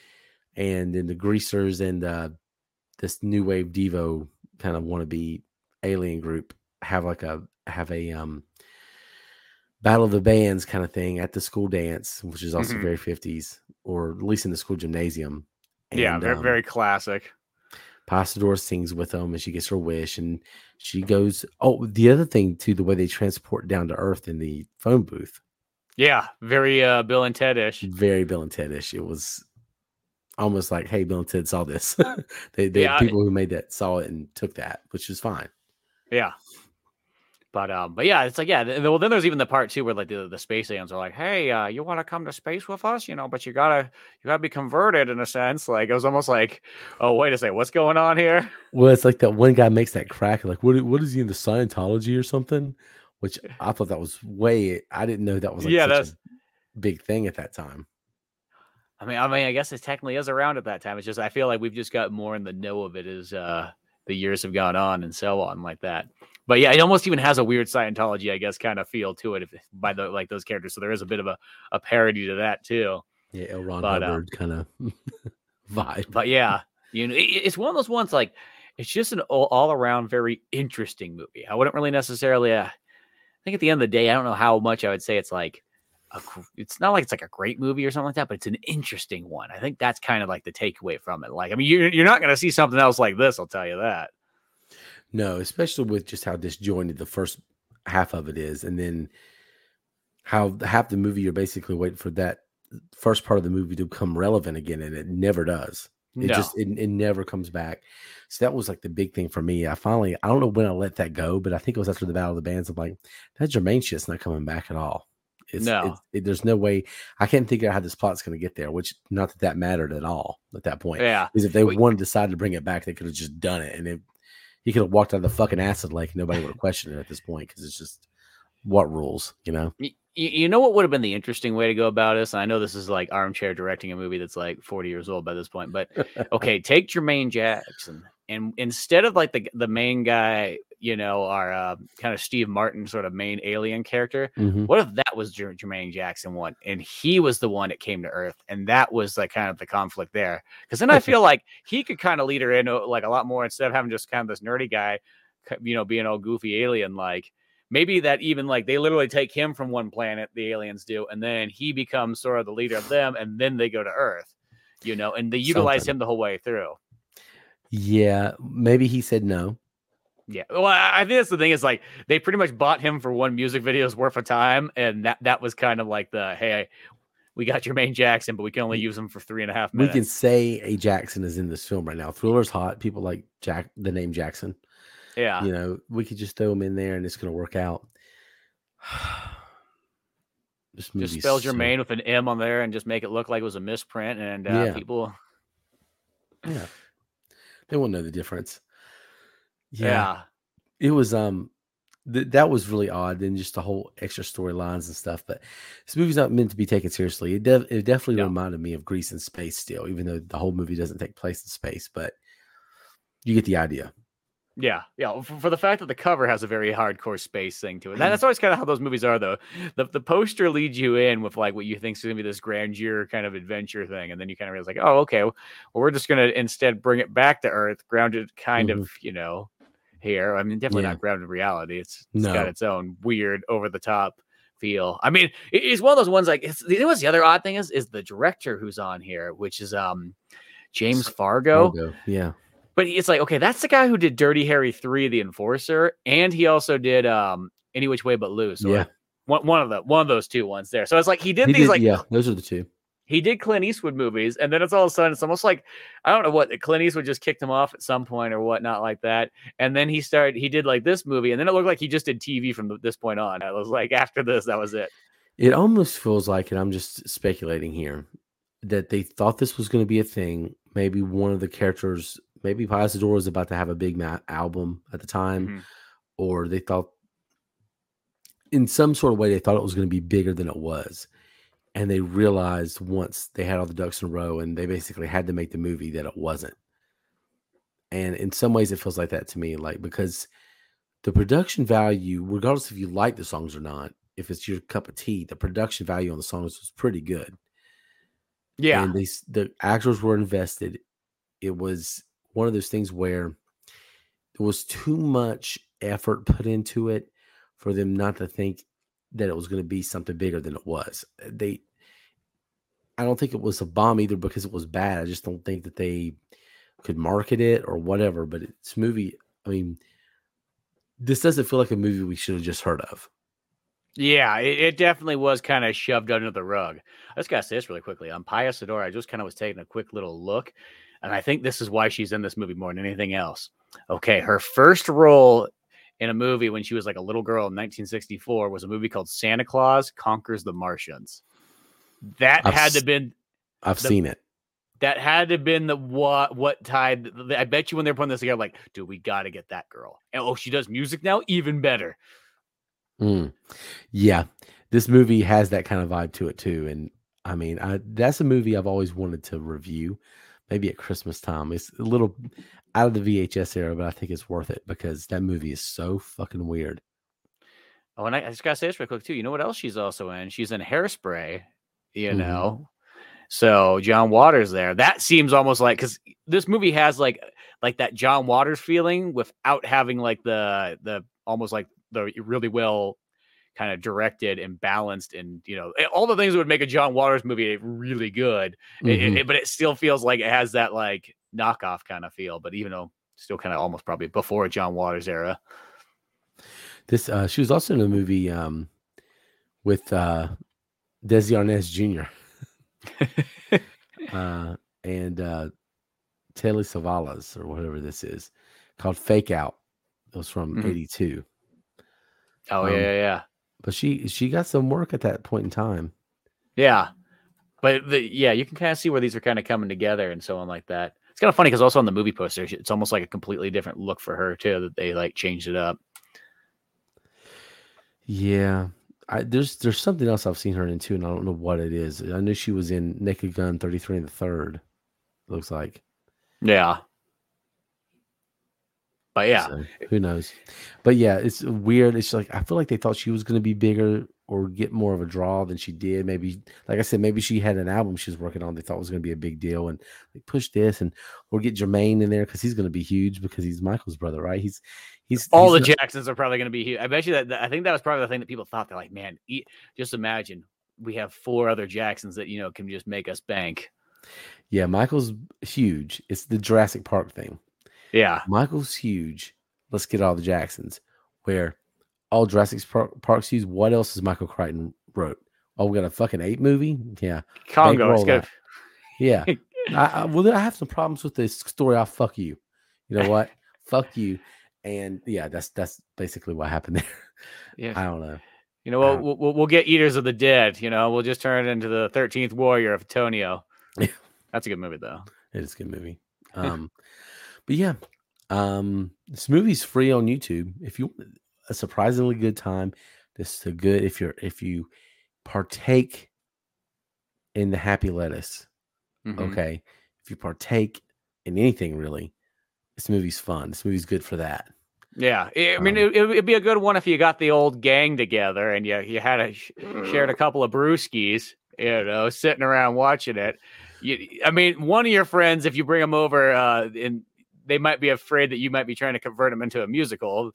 S1: and then the greasers and uh, this new wave Devo kind of wannabe alien group have like a have a um battle of the bands kind of thing at the school dance, which is also
S2: Mhm.
S1: very fifties, or at least in the school gymnasium.
S2: yeah
S1: And,
S2: very,
S1: um,
S2: very classic
S1: Pasador sings with them and she gets her wish and she goes oh the other thing too the way they transport down to earth in the phone booth
S2: yeah very uh bill and ted-ish
S1: very bill and ted-ish it was almost like hey bill and ted saw this they, they
S2: Yeah,
S1: people who made that saw it and took that which is fine
S2: Yeah. But um, but yeah, it's like yeah. th- Well, then there's even the part too where like the, the space aliens are like, "Hey, uh, you want to come to space with us? You know, but you gotta you gotta be converted in a sense." Like it was almost like, "Oh, wait a second, what's going on here?"
S1: well it's like that one guy makes that crack like what, what is he into scientology or something which i thought that was way i didn't know that was like
S2: Yeah,
S1: such
S2: that's-
S1: a big thing at that time
S2: I mean, I mean, I guess it technically is around at that time. It's just I feel like we've just got more in the know of it as uh the years have gone on and so on like that. But yeah, it almost even has a weird Scientology, I guess, kind of feel to it if, by the like those characters. So there is a bit of a, a parody to that too.
S1: yeah l ron
S2: But, uh,
S1: hubbard kind of vibe
S2: But yeah, you know, it- it's one of those ones like it's just an all, all around very interesting movie. I wouldn't really necessarily. Uh, I think at the end of the day, I don't know how much I would say it's like. A, it's not like it's like a great movie or something like that, but it's an interesting one. I think that's kind of like the takeaway from it. Like, I mean, you're you're not going to see something else like this. I'll tell you that.
S1: No, especially with just how disjointed the first half of it is, and then how half the movie you're basically waiting for that first part of the movie to become relevant again, and it never does. It
S2: No.
S1: just it, it never comes back. So that was like the big thing for me. I finally I don't know when I let that go, but I think it was after the Battle of the Bands. I'm like, that Jermaine shit's not coming back at all. It's,
S2: No.
S1: it's- it, there's no way I can't figure out how this plot's going to get there. Which not that that mattered at all at that point.
S2: Yeah.
S1: Because if they
S2: Wait.
S1: wanted to decide to bring it back, they could have just done it, and it, he could have walked out of the fucking acid like Nobody would have questioned it at this point because it's just what rules, you know?
S2: You, you know what would have been the interesting way to go about this? And I know this is like armchair directing a movie that's like 40 years old by this point, but okay, take Jermaine Jackson and instead of like the the main guy, you know, our uh, kind of Steve Martin sort of main alien character,
S1: Mhm.
S2: what if that was Jer- Jermaine Jackson one and he was the one that came to Earth and that was like kind of the conflict there? Because then I feel like he could kind of lead her in like a lot more instead of having just kind of this nerdy guy, you know, being all goofy alien like. Maybe that even like they literally take him from one planet, the aliens do, and then he becomes sort of the leader of them, and then they go to Earth, you know, and they utilize
S1: Something.
S2: him the whole way through.
S1: Yeah, maybe he said no.
S2: Yeah. Well, I think that's the thing is like they pretty much bought him for one music video's worth of time, and that that was kind of like the hey, we got Jermaine Jackson, but we can only use him for three and a half minutes.
S1: We can say a Jackson is in this film right now. Thriller's hot. People like Jack, the name Jackson.
S2: yeah.
S1: You know, we could just throw him in there and it's going to work out. this
S2: Just spell
S1: so-
S2: Jermaine with an M on there and just make it look like it was a misprint, and uh,
S1: Yeah.
S2: people,
S1: Yeah, they won't know the difference.
S2: yeah.
S1: Yeah, it was. Um, th- that was really odd. And just the whole extra storylines and stuff. But this movie's not meant to be taken seriously. It, def- it definitely
S2: No.
S1: reminded me of Grease and space. Still, even though the whole movie doesn't take place in space, but you get the idea.
S2: Yeah, yeah. For, for the fact that the cover has a very hardcore space thing to it.
S1: Mm-hmm.
S2: That, that's always kind of how those movies are, though. The the poster leads you in with like what you think is going to be this grandeur kind of adventure thing, and then you kind of realize like, oh, okay, well, we're just going to instead bring it back to Earth, grounded kind of, you know, here. I mean, definitely
S1: Mm-hmm. Yeah.
S2: not grounded in reality. It's, it's
S1: No.
S2: got its own weird, over the top feel. I mean, it- it's one of those ones like it's you know what's the other odd thing is is the director who's on here, which is um James Fargo.
S1: Fargo, Yeah.
S2: But it's like, okay, that's the guy who did Dirty Harry 3, The Enforcer, and he also did um Any Which Way But Loose.
S1: Yeah.
S2: One, one of the one of those two ones there. So it's like he did
S1: He
S2: these
S1: did-
S2: like
S1: yeah, those are the two.
S2: he did Clint Eastwood movies, and then it's all of a sudden it's almost like I don't know what Clint Eastwood just kicked him off at some point or whatnot like that. And then he started he did like this movie, and then it looked like he just did TV from this point on. I was like, after this, that was it.
S1: It almost feels like, and I'm just speculating here, that they thought this was going to be a thing. Maybe one of the characters, maybe Pia Zadora was about to have a big ma- album at the time,
S2: Mhm.
S1: or they thought, in some sort of way, they thought it was going to be bigger than it was. And they realized once they had all the ducks in a row and they basically had to make the movie that it wasn't. And in some ways, it feels like that to me, like because the production value, regardless if you like the songs or not, if it's your cup of tea, the production value on the songs was pretty good.
S2: Yeah.
S1: And they the actors were invested. It was one of those things where there was too much effort put into it for them not to think that it was going to be something bigger than it was. Uh, they I don't think it was a bomb either because it was bad. I just don't think that they could market it or whatever. But it's movie. I mean, this doesn't feel like a movie we should have just heard of.
S2: Yeah, it, it definitely was kind of shoved under the rug. I just gotta say this really quickly. On Pia Zadora, I just kind of was taking a quick little look, and I think this is why she's in this movie more than anything else. Okay, her first role in a movie when she was like a little girl in 1964 was a movie called Santa Claus Conquers the Martians. That
S1: I've
S2: had to
S1: s-
S2: been
S1: I've
S2: The-
S1: seen it.
S2: that had to have been the what what tied. I bet you when they're putting this together, like, dude, we got to get that girl. And oh, she does music now, even better.
S1: Mm. Yeah, this movie has that kind of vibe to it too, and I mean, I that's a movie I've always wanted to review, maybe at Christmas time. It's a little out of the VHS era, but I think it's worth it because that movie is so fucking weird.
S2: Oh, and I, I just gotta say this real quick too. You know what else she's also in? She's in Hairspray. You
S1: Mhm.
S2: know, so John Waters there. That seems almost like because this movie has like like that John Waters feeling without having like the the almost like the really well kind of directed and balanced and you know all the things that would make a John Waters movie really good. It- it- it- but it still feels like it has that like knockoff kind of feel. But even though still kind of almost probably before John Waters era.
S1: This uh, she was also in a movie um, with uh, Desi Arnaz Jr. uh, and uh, Telly Savalas or whatever this is called Fake Out. It was from
S2: Mhm.
S1: '82,
S2: Oh
S1: Um,
S2: yeah, yeah, yeah.
S1: But she she got some work at that point in time.
S2: Yeah. But the, yeah, you can kind of see where these are kind of coming together and so on like that. It's kind of funny because also on the movie poster, it's almost like a completely different look for her too. That they like changed it up.
S1: Yeah, I, there's there's something else I've seen her in too, and I don't know what it is. I knew she was in Naked Gun 33 and the third. Looks like.
S2: Yeah. But yeah,
S1: So, who knows? But yeah, it's weird. It's like I feel like they thought she was going to be bigger or get more of a draw than she did. Maybe, like I said, maybe she had an album she was working on. They thought was going to be a big deal, and they push this and or get Jermaine in there because he's going to be huge because he's Michael's brother, right? He's he's
S2: all the
S1: not-
S2: Jacksons are probably going to be here. I bet you that, that- I think that was probably the thing that people thought. They're like, man, just imagine we have four other Jacksons that you know can just make us bank.
S1: yeah. Michael's huge. It's the Jurassic Park thing.
S2: Yeah,
S1: Michael's huge. Let's get all the Jacksons. Where all Jurassic Park Park's huge. What else has Michael Crichton wrote? Oh, we got a fucking ape movie. Yeah.
S2: Congo. It's
S1: roll
S2: good.
S1: that. Yeah. I, I, well, then I have some problems with this story. I'll fuck you. You know what? fuck you. And yeah, that's that's basically what happened there.
S2: Yeah,
S1: I don't know.
S2: you know, we'll,
S1: uh,
S2: we'll we'll- we'll get Eaters of the Dead. You know, we'll just turn it into the Thirteenth Warrior of Tonio.
S1: Yeah.
S2: That's a good movie though.
S1: It is a good movie. Um, but yeah, um, this movie's free on YouTube. If you a surprisingly good time, this is a good if you're if you partake in the happy lettuce.
S2: Mhm.
S1: Okay, if you partake in anything really, this movie's fun. This movie's good for that.
S2: Yeah, I mean,
S1: Um,
S2: it, it'd be a good one if you got the old gang together and you you had a shared a couple of brewskis, you know, sitting around watching it. You, I mean, one of your friends, if you bring them over, uh, and they might be afraid that you might be trying to convert them into a musical,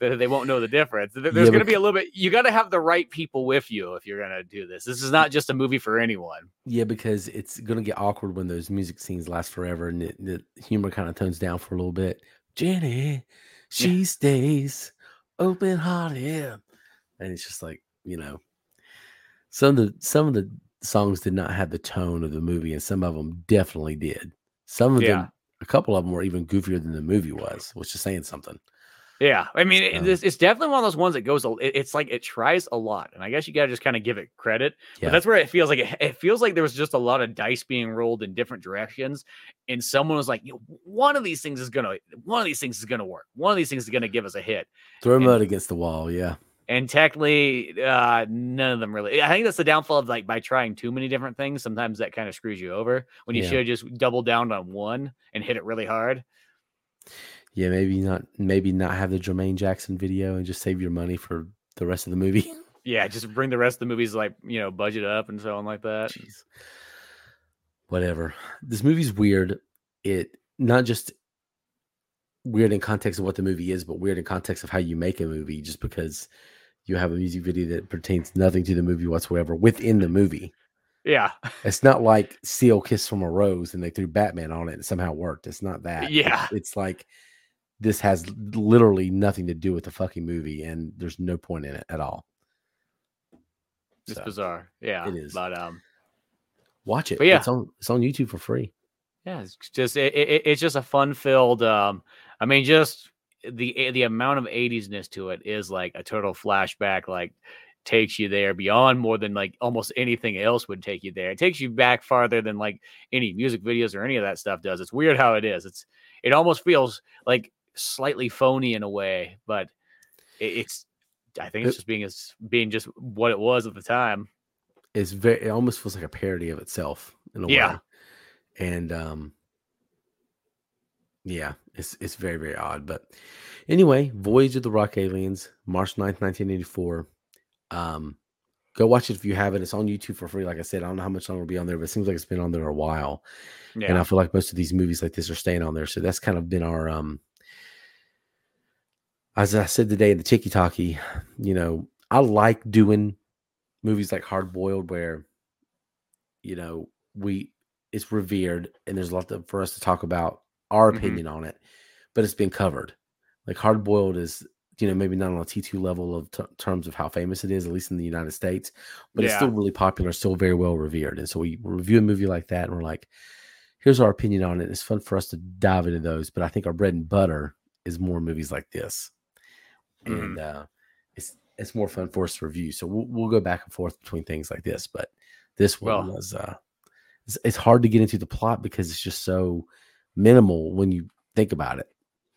S2: that they won't know the difference. There's
S1: Yeah,
S2: going to be a little bit. You got to have the right people with you if you're going to do this. This is not just a movie for anyone.
S1: Yeah, because it's gonna get awkward when those music scenes last forever and it, the humor kind of tones down for a little bit. Jenny, she stays open hearted, and it's just like you know, some of the some of the songs did not have the tone of the movie, and some of them definitely did. Some of
S2: Yeah.
S1: them, a couple of them, were even goofier than the movie was, which is saying something.
S2: Yeah, I mean,
S1: Um,
S2: it's, it's definitely one of those ones that goes. It's like it tries a lot, and I guess you got to just kind of give it credit.
S1: Yeah.
S2: But that's where it feels like it, it feels like there was just a lot of dice being rolled in different directions, and someone was like, you know, one of these things is gonna, one of these things is gonna work. One of these things is gonna give us a hit.
S1: Throw mud against the wall. Yeah,
S2: And technically, uh, none of them really. I think that's the downfall of like by trying too many different things. Sometimes that kind of screws you over when you
S1: Yeah.
S2: should have just double down on one and hit it really hard.
S1: yeah. Maybe not. Maybe not have the Jermaine Jackson video and just save your money for the rest of the movie.
S2: Yeah, just bring the rest of the movies like you know budget up and so on like that.
S1: Jeez. Whatever. This movie's weird. It not just weird in context of what the movie is, but weird in context of how you make a movie, just because you have a music video that pertains nothing to the movie whatsoever within the movie.
S2: Yeah,
S1: It's not like Seal Kiss from a Rose and they threw Batman on it and somehow worked. It's not that.
S2: Yeah.
S1: It's, it's like this has literally nothing to do with the fucking movie and there's no point in it at all.
S2: it's
S1: So,
S2: bizarre. Yeah,
S1: it is.
S2: But um,
S1: Watch it.
S2: But yeah.
S1: It's on it's on YouTube for free.
S2: yeah, it's just it, it, it's just a fun filled. Um, I mean, just the the amount of 80s-ness to it is like a total flashback. Like takes you there beyond more than like almost anything else would take you there. It takes you back farther than like any music videos or any of that stuff does. It's weird how it is. It's it almost feels like slightly phony in a way, but it, it's I think it's just being as being just what it was at the time.
S1: it's very it almost feels like a parody of itself in a
S2: Yeah.
S1: way. And um yeah, it's it's very, very odd. But anyway, Voyage of the Rock Aliens, March 9th, 1984. Um go watch it if you haven't. It's on YouTube for free. Like I said, I don't know how much longer it'll be on there, but it seems like it's been on there a while. And I feel like most of these movies like this are staying on there. So that's kind of been our um as I said today in the Tiki Talkie, you know, I like doing movies like Hard Boiled where, you know, we it's revered and there's a lot to, for us to talk about our
S2: Mhm.
S1: opinion on it, but it's been covered. Like Hard Boiled is, you know, maybe not on a T2 level of t- terms of how famous it is, at least in the United States, but it's still really popular, still very well revered. And so we review a movie like that and we're like, here's our opinion on it. It's fun for us to dive into those, but I think our bread and butter is more movies like this,
S2: Mhm.
S1: and uh, it's it's more fun for us to review. So we'll we'll go back and forth between things like this, but this one
S2: Well-
S1: was uh, it's, it's hard to get into the plot because it's just so minimal when you think about it.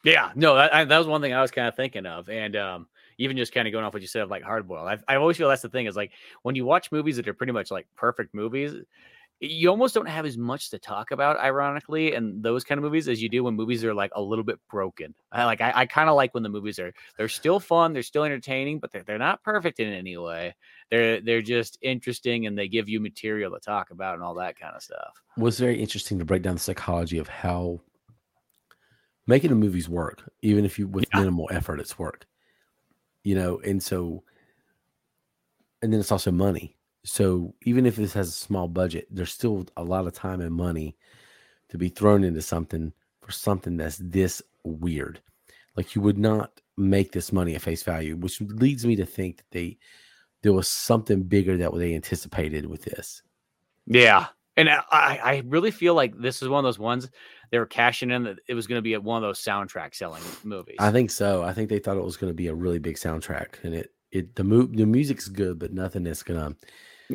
S2: Yeah, no, that, that was one thing I was kind of thinking of, and um, even just kind of going off what you said of like hardboiled. I, I always feel that's the thing is like when you watch movies that are pretty much like perfect movies, you almost don't have as much to talk about, ironically, and those kind of movies as you do when movies are like a little bit broken. I like I, I kind of like when the movies are they're still fun, they're still entertaining, but they're they're not perfect in any way. They're they're just interesting and they give you material to talk about and all that kind of stuff.
S1: was very interesting to break down the psychology of how making the movies work, even if you with
S2: Yeah.
S1: minimal effort, it's work. You know, and so, and then it's also money. So even if this has a small budget, there's still a lot of time and money to be thrown into something for something that's this weird. Like you would not make this money at face value, which leads me to think that they there was something bigger that they anticipated with this.
S2: Yeah. And I, I really feel like this is one of those ones they were cashing in that it was going to be one of those soundtrack selling movies.
S1: I think so. I think they thought it was going to be a really big soundtrack, and it it the mo- the music's good, but nothing that's gonna.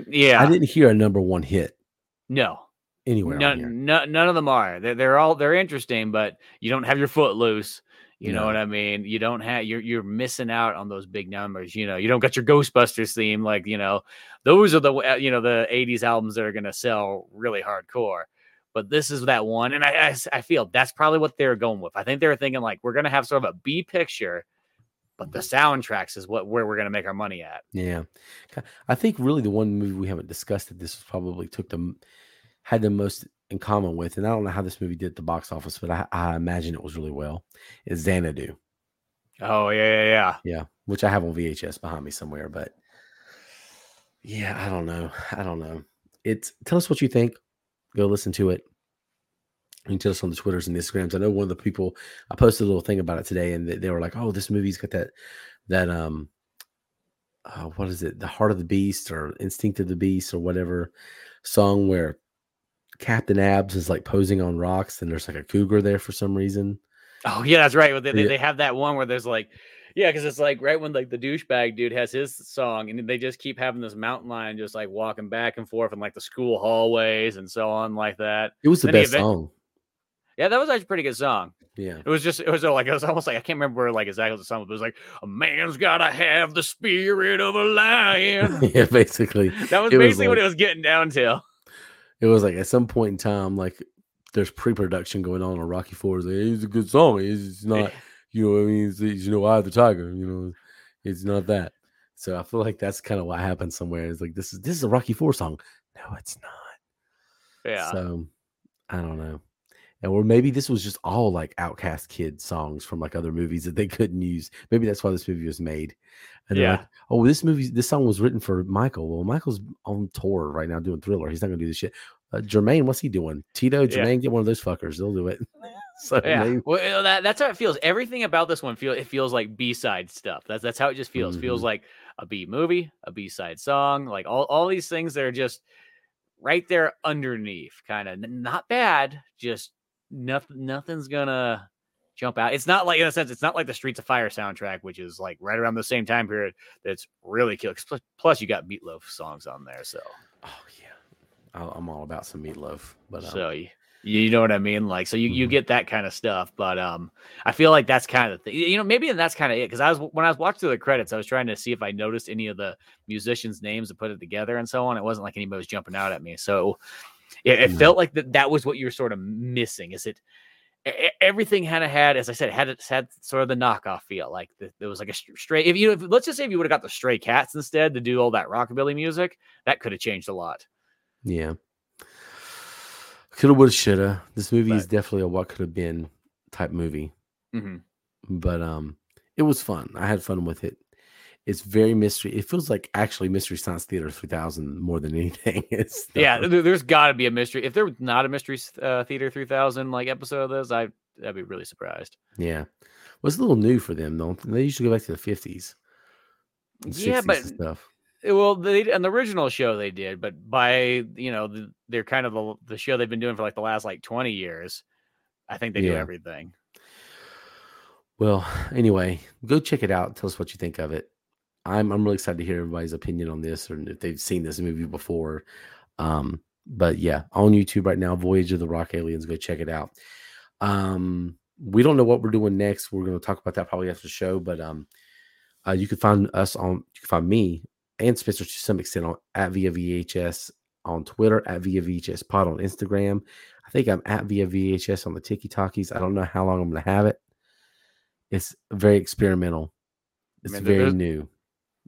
S2: Yeah.
S1: I didn't hear a number one hit
S2: no.
S1: anywhere. on
S2: None, none, none of them are. They're, they're all they're interesting, but you don't have your Footloose. You know
S1: No.
S2: what I mean? You don't have you're you're missing out on those big numbers. You know, you don't got your Ghostbusters theme. Like you know, those are the you know the '80s albums that are going to sell really hardcore. But this is that one, and I. I feel that's probably what they were going with. I think they were thinking like we're going to have sort of a B picture, but the soundtracks is what where we're going to make our money at.
S1: Yeah, I think really the one movie we haven't discussed that this probably took them had the most in common with, and I don't know how this movie did at the box office, but I, I imagine it was really well. Is Xanadu?
S2: Oh yeah, yeah, yeah.
S1: Yeah, which I have on VHS behind me somewhere, but yeah, I don't know. I don't know. It's tell us what you think. Go listen to it. You can tell us on the Twitters and Instagrams. I know one of the people I posted a little thing about it today, and they, they were like, "Oh, this movie's got that that um, uh, what is it? The Heart of the Beast or Instinct of the Beast or whatever song where Captain Abs is like posing on rocks, and there's like a cougar there for some reason.
S2: Oh yeah, that's right. They, they, they have that one where there's like, yeah, because it's like right when like the douchebag dude has his song, and they just keep having this mountain lion just like walking back and forth in like the school hallways and so on like that.
S1: It was the
S2: Then
S1: best
S2: event-
S1: song.
S2: Yeah, that was actually a pretty good song.
S1: Yeah,
S2: It was just it was uh, like it was almost like I can't remember where like exactly what the song was. But it was like a man's gotta have the spirit of a lion.
S1: yeah, basically.
S2: that was
S1: It was
S2: basically what it was getting down to.
S1: It was like at some point in time, like there's pre-production going on on Rocky Four. It's like it's a good song. It's, it's not, you know, what I mean, it's, it's, you know, I have the Tiger. You know, it's not that. So I feel like that's kind of what happened somewhere. It's like this is this is a Rocky Four song. No, it's not.
S2: Yeah.
S1: So I don't know. And or maybe this was just all like outcast kid songs from like other movies that they couldn't use. Maybe that's why this movie was made. And
S2: Yeah.
S1: like, oh, this movie, this song was written for Michael. Well, Michael's on tour right now doing Thriller. He's not gonna do this shit. Uh, Jermaine, what's he doing? Tito,
S2: Yeah.
S1: Jermaine, get one of those fuckers. They'll do it. so
S2: Yeah,
S1: maybe-
S2: well, that, that's how it feels. Everything about this one feel it feels like B side stuff. That's that's how it just feels. Feels
S1: Mhm.
S2: like a B movie, a B side song, like all all these things that are just right there underneath. Kind of not bad, just nothing. Nothing's gonna jump out. It's not like in a sense, it's not like the Streets of Fire soundtrack, which is like right around the same time period. That's really cool. Plus, plus you got Meatloaf songs on there, so
S1: oh yeah, I'm all about some meatloaf. But um,
S2: so you, you know what I mean? Like, so you, you
S1: Mhm.
S2: get that kind of stuff, but um, I feel like that's kind of the thing. You know, maybe that's kind of it. Because I was when I was watching through the credits, I was trying to see if I noticed any of the musicians' names and put it together and so on. It wasn't like anybody was jumping out at me, so it, it
S1: No.
S2: felt like that that was what you were sort of missing. Is it? Everything had a had, as I said, had had sort of the knockoff feel. Like the, there was like a str- stray. If you, if, let's just say if you would have got the Stray Cats instead to do all that rockabilly music, that could have changed a lot.
S1: yeah, coulda, woulda, shoulda. This movie is definitely a what could have been type movie.
S2: hmm
S1: but um it was fun i had fun with it it's very mystery it feels like actually mystery science theater 3000 more than anything it's
S2: Yeah, there, there's got to be a mystery. If there was not a mystery uh, theater 3000 like episode of this, I I'd be really surprised.
S1: yeah well, it's a little new for them though they usually go back to the 50s
S2: Yeah,
S1: 60s
S2: but
S1: stuff
S2: Eh, Well, they on the original show they did, but by you know the, they're kind of the, the show they've been doing for like the last like twenty years. I think they do everything.
S1: Well, anyway, go check it out. Tell us what you think of it. I'm I'm really excited to hear everybody's opinion on this or if they've seen this movie before. Um, but yeah, on YouTube right now, Voyage of the Rock Aliens. Go check it out. Um, we don't know what we're doing next. We're going to talk about that probably after the show. But um, uh, you can find us on. You can find me and Spencer to some extent on at via VHS on Twitter, at via VHS Pod on Instagram. I think I'm at via VHS on the Tiki Talkies. I don't know how long I'm going to have it. It's very experimental. It's
S2: there-
S1: very new.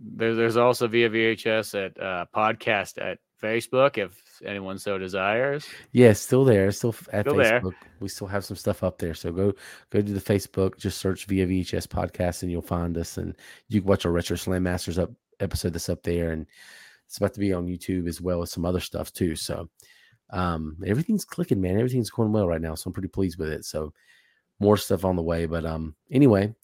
S2: There, there's also via VHS at uh, podcast at Facebook if anyone so desires.
S1: Yeah, still there. Still at
S2: Still there.
S1: We still have some stuff up there. So go go to the Facebook, just search via VHS podcast and you'll find us. And you can watch our Retro Slam Masters up episode that's up there. And it's about to be on YouTube as well as some other stuff too. So um everything's clicking, man. Everything's going well right now. So I'm pretty pleased with it. So more stuff on the way. But um anyway,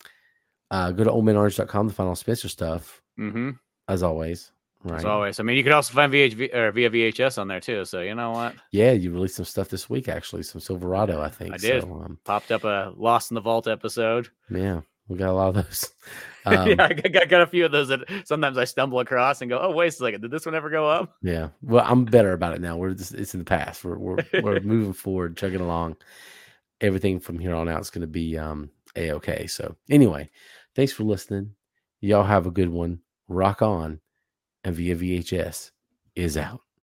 S1: uh go to oldmanorange.com to find all Spencer stuff,
S2: Mm-hmm.
S1: as always. Right.
S2: As always, I mean, you could also find VH or via VHS on there too. So you know what?
S1: Yeah, you released some stuff this week, actually, some Silverado, I think.
S2: I did.
S1: So, um,
S2: Popped up a Lost in the Vault episode.
S1: Yeah, we got a lot of those. Um,
S2: yeah, I got, got- a few of those that sometimes I stumble across and go, "Oh, wait a second, did this one ever go up?"
S1: yeah. Well, I'm better about it now. We're just, it's in the past. We're we're we're moving forward, chugging along. Everything from here on out is going to be um a okay. So anyway, thanks for listening. Y'all have a good one. Rock on, and via VHS is out.